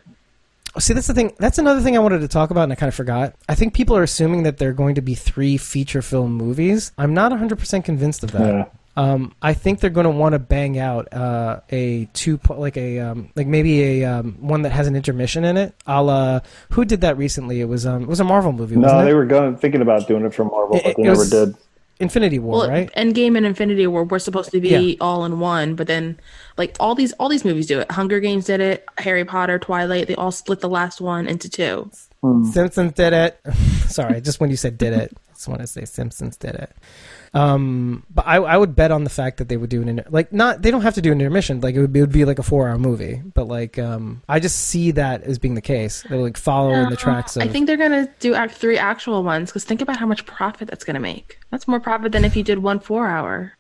See, that's the thing. That's another thing I wanted to talk about, and I kind of forgot. I think people are assuming that they're going to be three feature film movies. I'm not 100% convinced of that. Yeah. Um, I think they're going to want to bang out uh, a two, like a um, like maybe a um, one that has an intermission in it. A la, who did that recently? It was um, it was a Marvel movie. Wasn't No, it? they were going thinking about doing it for Marvel, It- but they it never was- did. Infinity War, Well, right? Endgame and Infinity War were supposed to be Yeah. all in one, but then like all these all these movies do it. Hunger Games did it. Harry Potter, Twilight, they all split the last one into two. Hmm. Simpsons did it. Sorry, just when you said did it, I just want to say Simpsons did it. Um, but I, I would bet on the fact that they would do an inter- like not they don't have to do an intermission like it would be, it would be like a four hour movie but like um I just see that as being the case They're like follow in the tracks of I think they're gonna do act three actual ones because think about how much profit that's gonna make. That's more profit than if you did one four hour.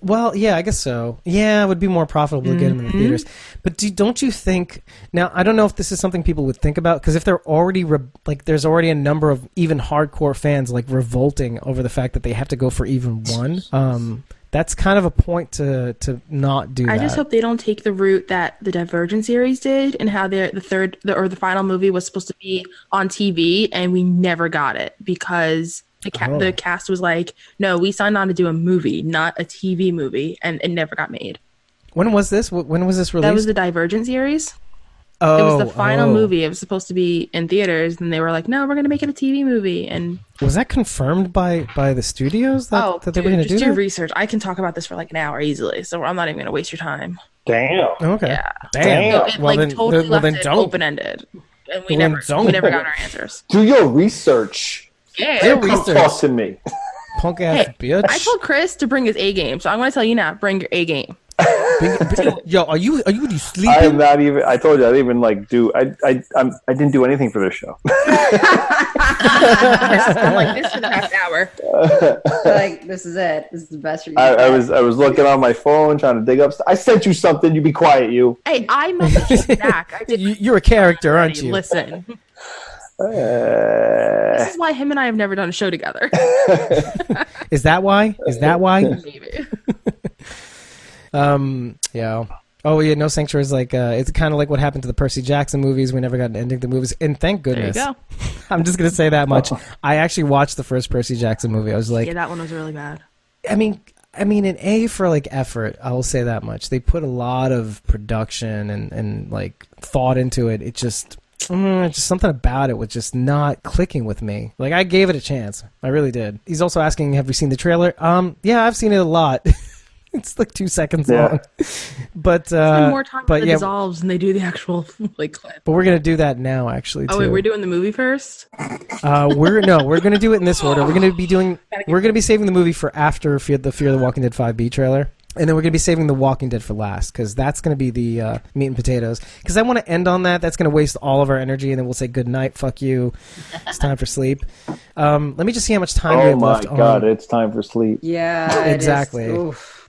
Well, yeah, I guess so. Yeah, it would be more profitable to get them in the Mhm. theaters. But do, don't you think? Now, I don't know if this is something people would think about because if they're already re- like, there's already a number of even hardcore fans like revolting over the fact that they have to go for even one. Um, that's kind of a point to to not do I that. just hope they don't take the route that the Divergent series did, and how the the third the, or the final movie was supposed to be on TV, and we never got it because the ca- Oh. the cast was like, "No, we signed on to do a movie, not a TV movie," and it never got made. when was this? When was this released? That was the Divergent series. oh, it was the oh, final oh. movie. It was supposed to be in theaters, and they were like, "No, we're going to make it a TV movie." And Was that confirmed by by the studios that, oh, that they dude, were going to just do do that? research. I can talk about this for like an hour easily, so I'm not even going to waste your time. Damn. Oh, okay. Yeah. Damn. Damn. So it well like then, totally well left then it don't. open ended, and we Well, never we never got our answers. Do your research. Yeah. Do Come research. talk to me. Punk ass Hey, bitch. I told Chris to bring his A game, so I'm going to tell you now. Bring your A game. Bring- bring- Yo, are you are you, you sleeping? I am not even. I told you I didn't even like do. I I I'm, I didn't do anything for this show. I'm like this for the past hour. like this is it. This is the best you're I, I was I was looking on my phone trying to dig up. St- I sent you something. You be quiet, you. Hey, I messaged you back. I did You're a character, aren't you? Listen, Uh, this is why him and I have never done a show together. Is that why? Is that why? Maybe. Um, yeah. Oh yeah, No Sanctuary is like uh, it's kind of like what happened to the Percy Jackson movies. We never got an ending to the movies, and thank There you goodness. go. I'm just gonna say that much. I actually watched the first Percy Jackson movie. I was like, yeah, that one was really bad. I mean, I mean, an A for like effort. I will say that much. They put a lot of production and and like thought into it. It just. Mm, just something about it was just not clicking with me. Like I gave it a chance, I really did. He's also asking, "Have we seen the trailer?" Um, yeah, I've seen it a lot. it's like two seconds Yeah. long, but Spend uh, more time but yeah, dissolves, and they do the actual like clip. but we're gonna do that now. Actually, Oh wait, we're doing the movie first. Uh, we're no, we're gonna do it in this order. We're gonna be doing. We're gonna be saving the movie for after Fear, the Fear of the Walking Dead five B trailer, and then we're gonna be saving the Walking Dead for last because that's gonna be the uh, meat and potatoes. Because I want to end on that. That's gonna waste all of our energy, and then we'll say good night. Fuck you. It's time for sleep. Um, let me just see how much time we have left. oh have my left. god! on. It's time for sleep. yeah, it is. Exactly. Oof.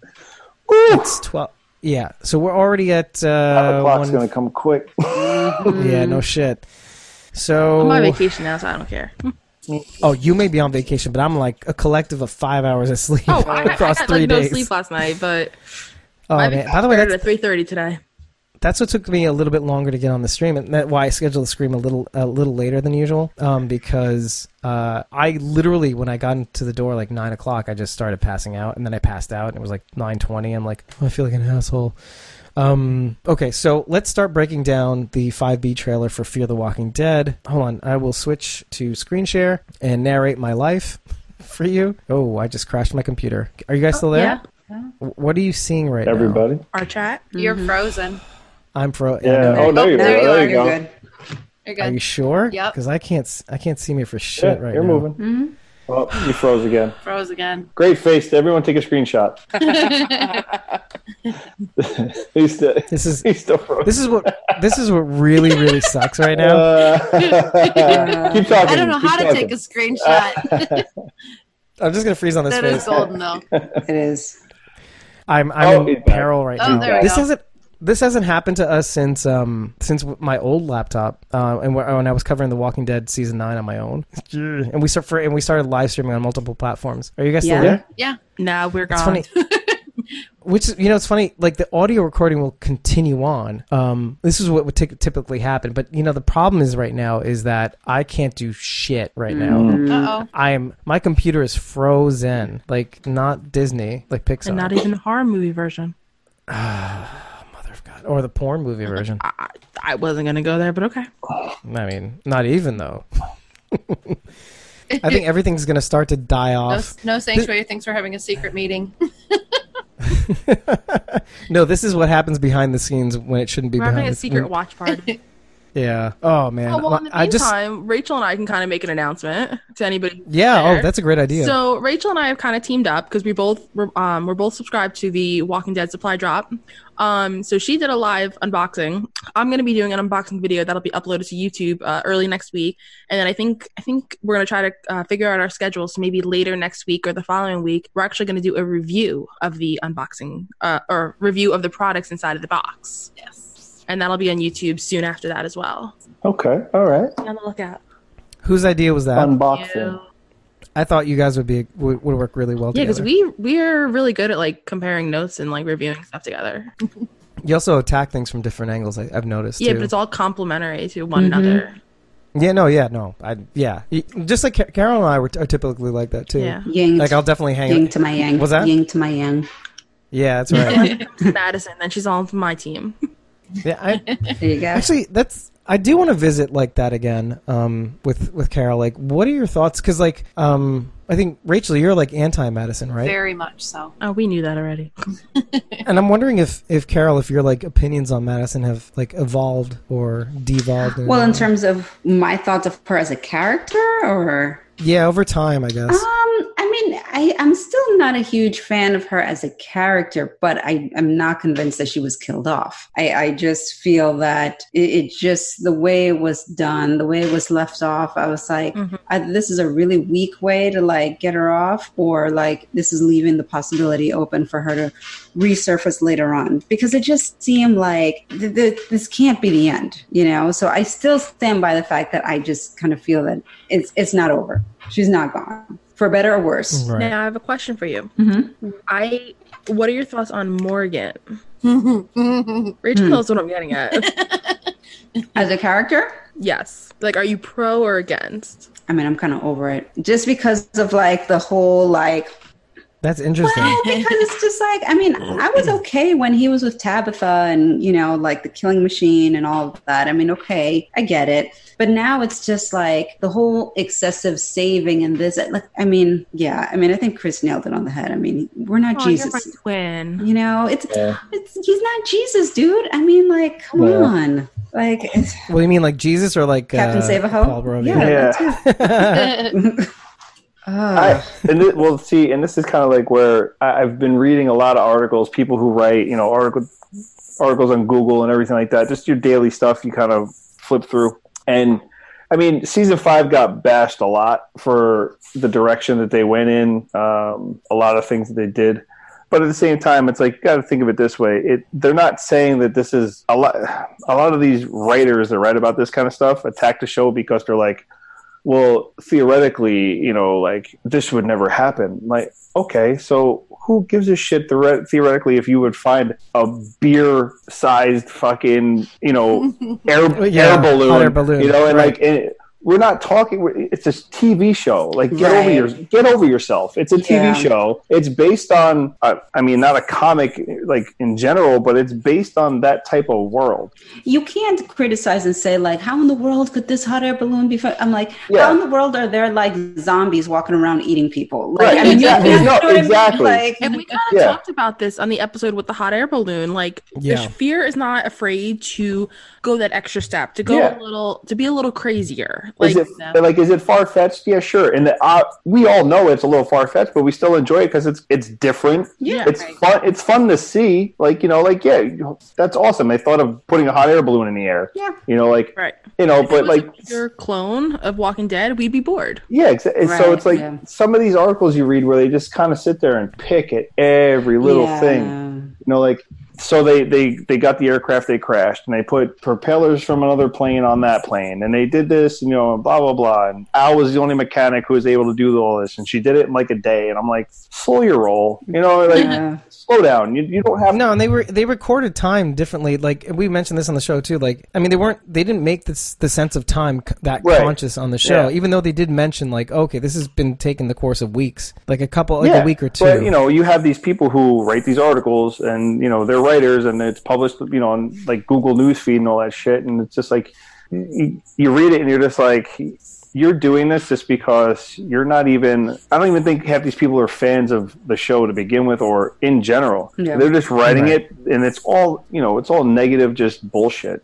It's twelve. Yeah, so we're already at Five uh, o'clock's one. gonna come quick. Yeah, no shit. So I'm on vacation now, so I don't care. Oh, you may be on vacation, but I'm like a collective of five hours of sleep Oh, I, I had three like no sleep last night, but oh my man! By the way, that's, at three thirty today. that's what took me a little bit longer to get on the stream, and that's why I scheduled the stream a little a little later than usual. Um, because uh, I literally when I got into the door like nine o'clock, I just started passing out, and then I passed out, and it was like nine twenty. I'm like, oh, I feel like an asshole. Um, okay, so let's start breaking down the 5B trailer for Fear the Walking Dead. Hold on, I will switch to screen share and narrate my life for you. Oh, I just crashed my computer. Are you guys still there? Yeah, What are you seeing right now? Everybody. our chat. You're frozen. I'm pro. Yeah. no. Oh, there you go. there you There are. you You're go. good. You're Are you sure? Yep. Because I can't. s- I can't see me for Yeah, shit right now. you're moving. Mm-hmm. Oh, you froze again. Froze again. Great face. Everyone, take a screenshot. he's still, This is. he's still frozen. This is what. This is what really, really sucks right now. Uh, keep talking. I don't know keep how to take a screenshot. I'm just gonna freeze on this that face. is golden though. It is. I'm. I'm Oh, in peril right Oh, now. there we this go. hasn't. This hasn't happened to us since um since my old laptop uh, and when I was covering The Walking Dead season nine on my own, and we start for and we started live streaming on multiple platforms. Are you guys still Yeah. there? Yeah. Nah, we're It's gone. funny. Which you know, it's funny. Like the audio recording will continue on. Um, this is what would ty- typically happen. But you know, the problem is right now is that I can't do shit right now. Mm. Uh oh. I am my computer is frozen. Like not Disney, like Pixar, and not even the horror movie version. Mother of God, or the porn movie version. I, I- I wasn't gonna go there, but okay. I mean, not even though. I think everything's gonna start to die off. no sanctuary thinks we're having a secret meeting. No, this is what happens behind the scenes when it shouldn't be We're behind having a the secret watch party. Yeah. Oh man. Oh, well, in the I just meantime, Rachel and I can kind of make an announcement to anybody. yeah. there. Oh, that's a great idea. So Rachel and I have kind of teamed up because we both we're, um we're both subscribed to the Walking Dead supply drop. Um, so she did a live unboxing. I'm gonna be doing an unboxing video that'll be uploaded to YouTube uh, early next week, and then I think I think we're gonna try to uh, figure out our schedules. So maybe later next week or the following week, we're actually gonna do a review of the unboxing uh, or review of the products inside of the box, Yes. And that'll be on YouTube soon after that as well. Okay, all right. Be on the lookout. Whose idea was that? Unboxing. I thought you guys would be would, would work really well together. Yeah, because we we're really good at like comparing notes and like reviewing stuff together. you also attack things from different angles. I, I've noticed. Yeah, too. but it's all complementary to one Mhm. another. Yeah, no, yeah, no. I yeah, just like Ca- Carol and I were are typically like that too. Yeah. Yang, Like I'll definitely hang. yang to my yang. Was that? Yang to my yang. Yeah, that's right. Madison, then she's on my team. Yeah, I, There you go. actually, that's I do want to visit like that again. Um, with with Carol. Like, what are your thoughts? Because like, um, I think Rachel, you're like anti Madison, right? Very much so. Oh, we knew that already. And I'm wondering if if Carol, if your like opinions on Madison have like evolved or devolved. Well, in terms of my thoughts of her as a character, or yeah, over time, I guess. um, I mean, I, I'm still not a huge fan of her as a character, but I am not convinced that she was killed off. I, I just feel that it, it just the way it was done, the way it was left off. I was like, Mhm. I, this is a really weak way to like get her off, or like this is leaving the possibility open for her to resurface later on because it just seemed like th- th- this can't be the end, you know. So I still stand by the fact that I just kind of feel that it's it's not over. She's not gone for better or worse. right. Now I have a question for you. Mm-hmm. I what are your thoughts on Morgan? Rachel Hmm. knows what I'm getting at. As a character, yes. Like are you pro or against? I mean, I'm kind of over it just because of like the whole like That's interesting. Well, because it's just like I mean, I was okay when he was with Tabitha and you know, like the killing machine and all of that. I mean, okay, I get it. But now it's just like the whole excessive saving and this. Like, I mean, yeah, I mean, I think Chris nailed it on the head. I mean, we're not Oh, you're my Jesus. twin. You know, it's, Yeah. it's he's not Jesus, dude. I mean, like, come Yeah. on, like What do you mean, like Jesus or like Captain uh, Save-A-Ho? Paul Verhoeven? Yeah. Yeah. uh, I, and it, well, see, and this is kind of like where I, I've been reading a lot of articles, people who write, you know, article, articles on Google and everything like that. Just your daily stuff, you kind of flip through. And I mean, season five got bashed a lot for the direction that they went in, um, a lot of things that they did. But at the same time, it's like you got to think of it this way: it they're not saying that this is a lot. A lot of these writers that write about this kind of stuff attack the show because they're like, well, theoretically, you know, like this would never happen. Like, okay, so who gives a shit theore- theoretically if you would find a beer-sized fucking, you know, air, Yeah, air balloon, balloon, you know, and right. like. It, we're not talking. It's a TV show. Like, get over your get over yourself. It's a TV Yeah. show. It's based on. Uh, I mean, not a comic like in general, but it's based on that type of world. you can't criticize and say like, how in the world could this hot air balloon be? Fun? I'm like, Yeah. how in the world are there like zombies walking around eating people? Like, Right, I mean, exactly. you know No, what I mean? exactly. Like, And we kind of Yeah. talked about this on the episode with the hot air balloon. Like, Yeah. the fear is not afraid to go that extra step, to go Yeah. a little, to be a little crazier. Like, is it like is it far fetched? Yeah, sure. And the, uh, we all know it's a little far fetched, but we still enjoy it because it's it's different. yeah. It's Right. fun. It's fun to see. Like you know, like yeah, that's awesome. They thought of putting a hot air balloon in the air. Yeah. You know, like right. you know, If it but was like your clone of Walking Dead, we'd be bored. yeah. Exa- and so it's like yeah. some of these articles you read where they just kind of sit there and pick at every little Yeah. thing. You know, like so they they they got the aircraft they crashed and they put propellers from another plane on that plane and they did this you know blah blah blah and al was the only mechanic who was able to do all this and she did it in like a day and i'm like slow your roll you know like Yeah. slow down you, you don't have No, and they were they recorded time differently. Like we mentioned this on the show too. Like I mean, they weren't they didn't make this the sense of time that Right. conscious on the show. Yeah. Even though they did mention like, okay, this has been taking the course of weeks, like a couple, like yeah, a week or two. But you know, you have these people who write these articles, and you know they're writers, and it's published, you know, on like Google Newsfeed and all that shit, and it's just like you, you read it, and you're just like, you're doing this just because you're not even. I don't even think half these people are fans of the show to begin with, or in general. Yeah. They're just writing Right. it, and it's all you know, it's all negative, just bullshit.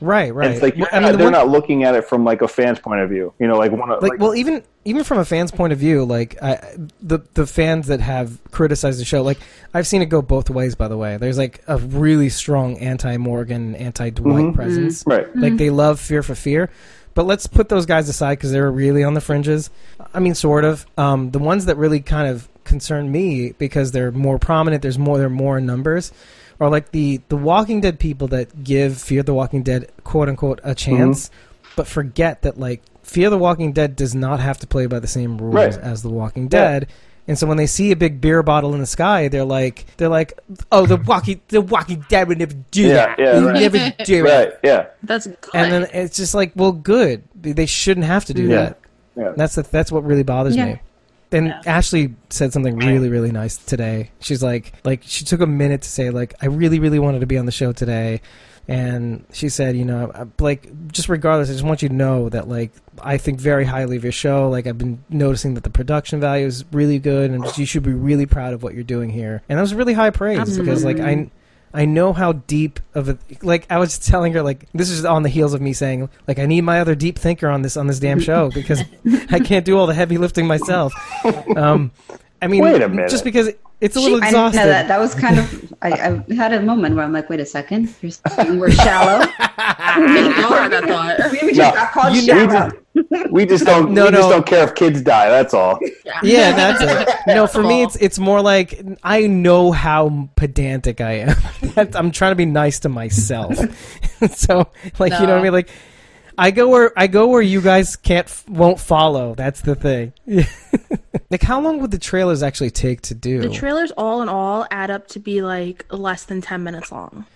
Right, And right. It's like Well, you're I not- mean, the they're one- not looking at it from like a fan's point of view. You know, like one of like, like, well even even from a fan's point of view like I, the the fans that have criticized the show like i've seen it go both ways by the way there's like a really strong anti-morgan anti-dwight Mhm. presence right. like they love fear for fear but let's put those guys aside because they're really on the fringes i mean sort of um, the ones that really kind of concern me because they're more prominent there's more they're more in numbers are like the the walking dead people that give fear the walking dead quote unquote a mm-hmm. chance but forget that like Fear the Walking Dead does not have to play by the same rules Right. as The Walking Dead. And so when they see a big beer bottle in the sky, they're like, they're like, oh, the Walking, the Walking Dead would never do Yeah, that. yeah, You right. never do it. Right. Yeah. That's good. And then it's just like, well, good. They shouldn't have to do Yeah. that. Yeah. That's the, that's what really bothers Yeah. me. And Yeah. Ashley said something really, really nice today. She's like, like she took a minute to say, like, I really, really wanted to be on the show today, and she said, you know, like, just regardless, I just want you to know that, like, I think very highly of your show. Like, I've been noticing that the production value is really good, and just, you should be really proud of what you're doing here. And that was really high praise because, like, I. I know how deep of a like I was telling her like this is on the heels of me saying like I need my other deep thinker on this on this damn show because I can't do all the heavy lifting myself. Um, I mean, Wait a minute. just because it's a little I didn't know exhausting. that. That was kind of. I, I had a moment where I'm like, wait a second. You're saying we're shallow. Me, I had that thought. we just No, got called you- We just, we just don't. No, we just don't care if kids die. That's all. Yeah, that's it. No, for me, it's it's more like I know how pedantic I am. I'm trying to be nice to myself. so, like, you know what I mean? Like, I go where I go where you guys can't won't follow. That's the thing. like, how long would the trailers actually take to do? The trailers, all in all, add up to be like less than ten minutes long.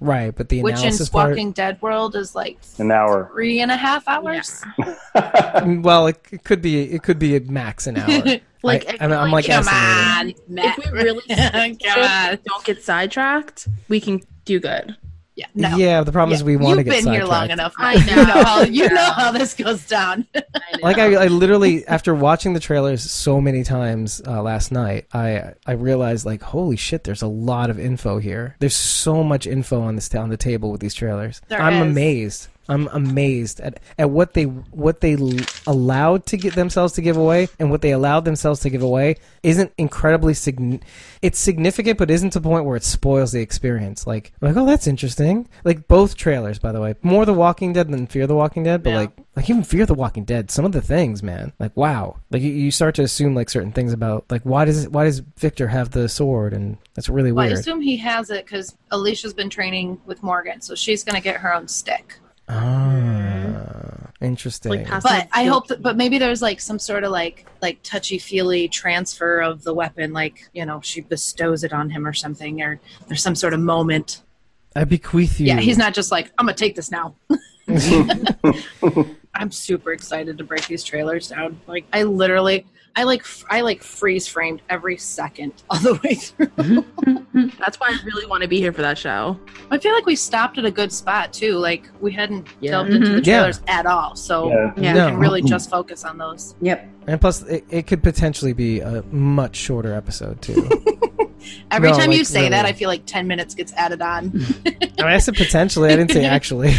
right, but the Which in analysis part. Walking Dead world is like An hour. three and a half hours. Mm, well, it, it could be it could be a max an hour. Like, I, I'm, I'm like Come estimating. on, If we really come on. don't get sidetracked, we can do good. Yeah, no. Yeah, the problem is we want to get. You've get been here long enough. I Matt. You know. know how you know how this goes down. like I, I literally after watching the trailers so many times uh, last night i i realized like holy shit there's a lot of info here there's so much info on this on the table with these trailers There i'm is. amazed i'm amazed at, at what they what they allowed to get themselves to give away and what they allowed themselves to give away isn't incredibly sign it's significant but isn't to the point where it spoils the experience. Like like oh that's interesting. Like both trailers by the way. More the walking dead than fear the walking dead but Yeah. like like even Fear the Walking Dead, some of the things, man, like wow, like you, you start to assume like certain things about like why does why does Victor have the sword, and that's really Well, I assume he has it because Alicia's been training with Morgan, so she's going to get her own stick. Ah, interesting. Like pass- But I hope that, but maybe there's like some sort of like like touchy feely transfer of the weapon, like you know she bestows it on him or something, or there's some sort of moment. I bequeath you. Yeah, he's not just like I'm gonna take this now. I'm super excited to break these trailers down. Like I literally, I like f- I like freeze framed every second all the way through. That's why I really want to be here for that show. I feel like we stopped at a good spot too. Like we hadn't Yeah. delved into the Mhm. Yeah. trailers at all, so Yeah. Yeah. No. we can really just focus on those. Yep. And plus it, it could potentially be a much shorter episode too. Every No, time you like, say that, really. I feel like ten minutes gets added on. I mean, I said potentially. I didn't say actually.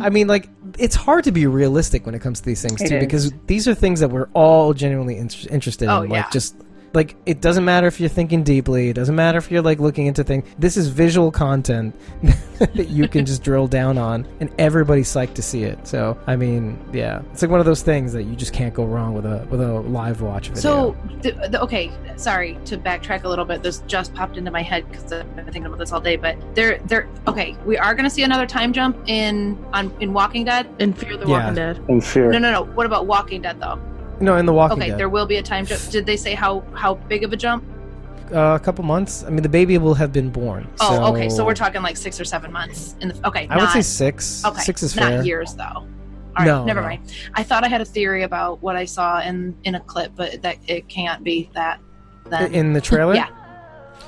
I mean, like it's hard to be realistic when it comes to these things It too, is. because these are things that we're all genuinely in- interested Oh, in. yeah. Like just like it doesn't matter if you're thinking deeply. It doesn't matter if you're like looking into things. This is visual content that you can just drill down on, and everybody's psyched to see it. So I mean, yeah, it's like one of those things that you just can't go wrong with a with a live watch video. So, the, the, okay, sorry to backtrack a little bit. This just popped into my head because I've been thinking about this all day. But there, there. Okay, we are going to see another time jump in on in Walking Dead. In Fear the Yeah. Walking Dead. In fear. No, no, no. What about Walking Dead though? No, in the Walking Okay, Dead, there will be a time jump. Did they say how how big of a jump? uh, a couple months. I mean, the baby will have been born. Oh, okay. So we're talking like six or seven months in the. Okay, I would say six. Okay, Six is not fair. years though. All right, No, never no. mind. I thought I had a theory about what I saw in in a clip, but that it can't be that. Then in the trailer. Yeah.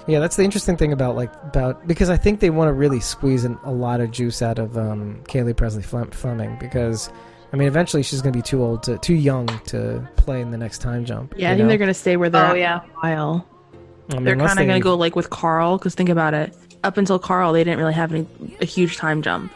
yeah, that's the interesting thing about like about because I think they want to really squeeze in a lot of juice out of um, Cailey Presley Fleming because I mean eventually she's going to be too old to too young to play in the next time jump. Yeah, I think know? they're gonna stay where they're Oh, at yeah. for a while. I mean, They're kind of gonna go like with Carl, because think about it. Up until Carl, they didn't really have any a huge time jump.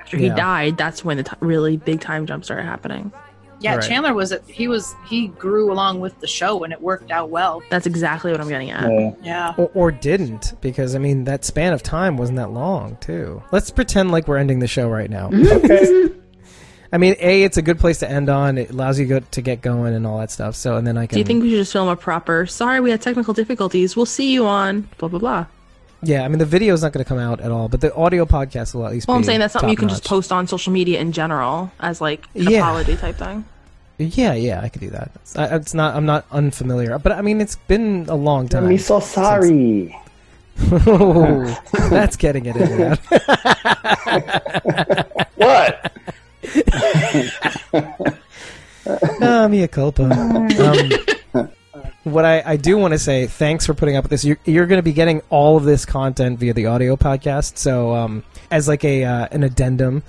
after he Yeah. died, that's when the t- really big time jump started happening. Yeah, Right. Chandler was he was he grew along with the show and it worked out well. That's exactly what I'm getting at. Yeah. Yeah. Or, or didn't, because I mean that span of time wasn't that long, too. Let's pretend like we're ending the show right now. Okay. I mean, a it's a good place to end on. It allows you go, to get going and all that stuff. So, and then I can. Do you think we should just film a proper? Sorry, we had technical difficulties. We'll see you on blah blah blah. Yeah, I mean the video's not going to come out at all, but the audio podcast will at least. Well, I'm saying that's something you can just post on social media in general as like an Yeah. apology type thing. Yeah, yeah, I could do that. It's, I, it's not. I'm not unfamiliar, but I mean it's been a long time. I'm so sorry. Oh, that's getting it in there. What? Ah, mea culpa. Um, what I, I do want to say, thanks for putting up with this. You're, you're going to be getting all of this content via the audio podcast, so um, as like a uh, an addendum.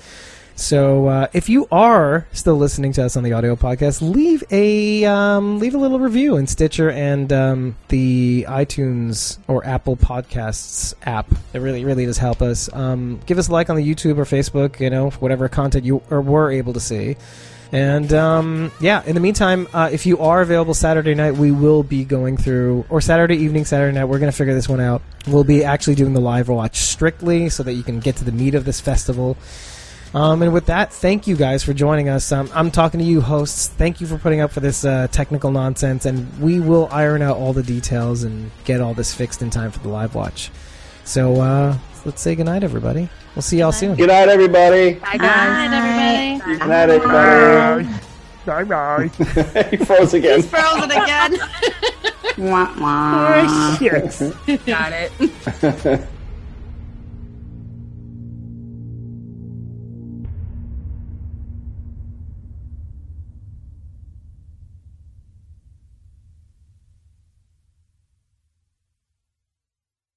So uh, if you are still listening to us on the audio podcast, leave a um, leave a little review in Stitcher and um, the iTunes or Apple Podcasts app. It really really does help us. Um, give us a like on the YouTube or Facebook. You know whatever content you or were able to see. And um, yeah, in the meantime, uh, if you are available Saturday night, we will be going through, or Saturday evening, Saturday night, we're going to figure this one out. We'll be actually doing the live watch strictly so that you can get to the meat of this festival. Um, and with that, thank you guys for joining us. Um, I'm talking to you, hosts. Thank you for putting up for this uh, technical nonsense, and we will iron out all the details and get all this fixed in time for the live watch. So uh, let's say goodnight, everybody. We'll see y'all soon. Good night, everybody. Bye guys. Bye, everybody. Good night, everybody. Bye bye. he froze again. Frozen again. Wah, wah. yes. Got it.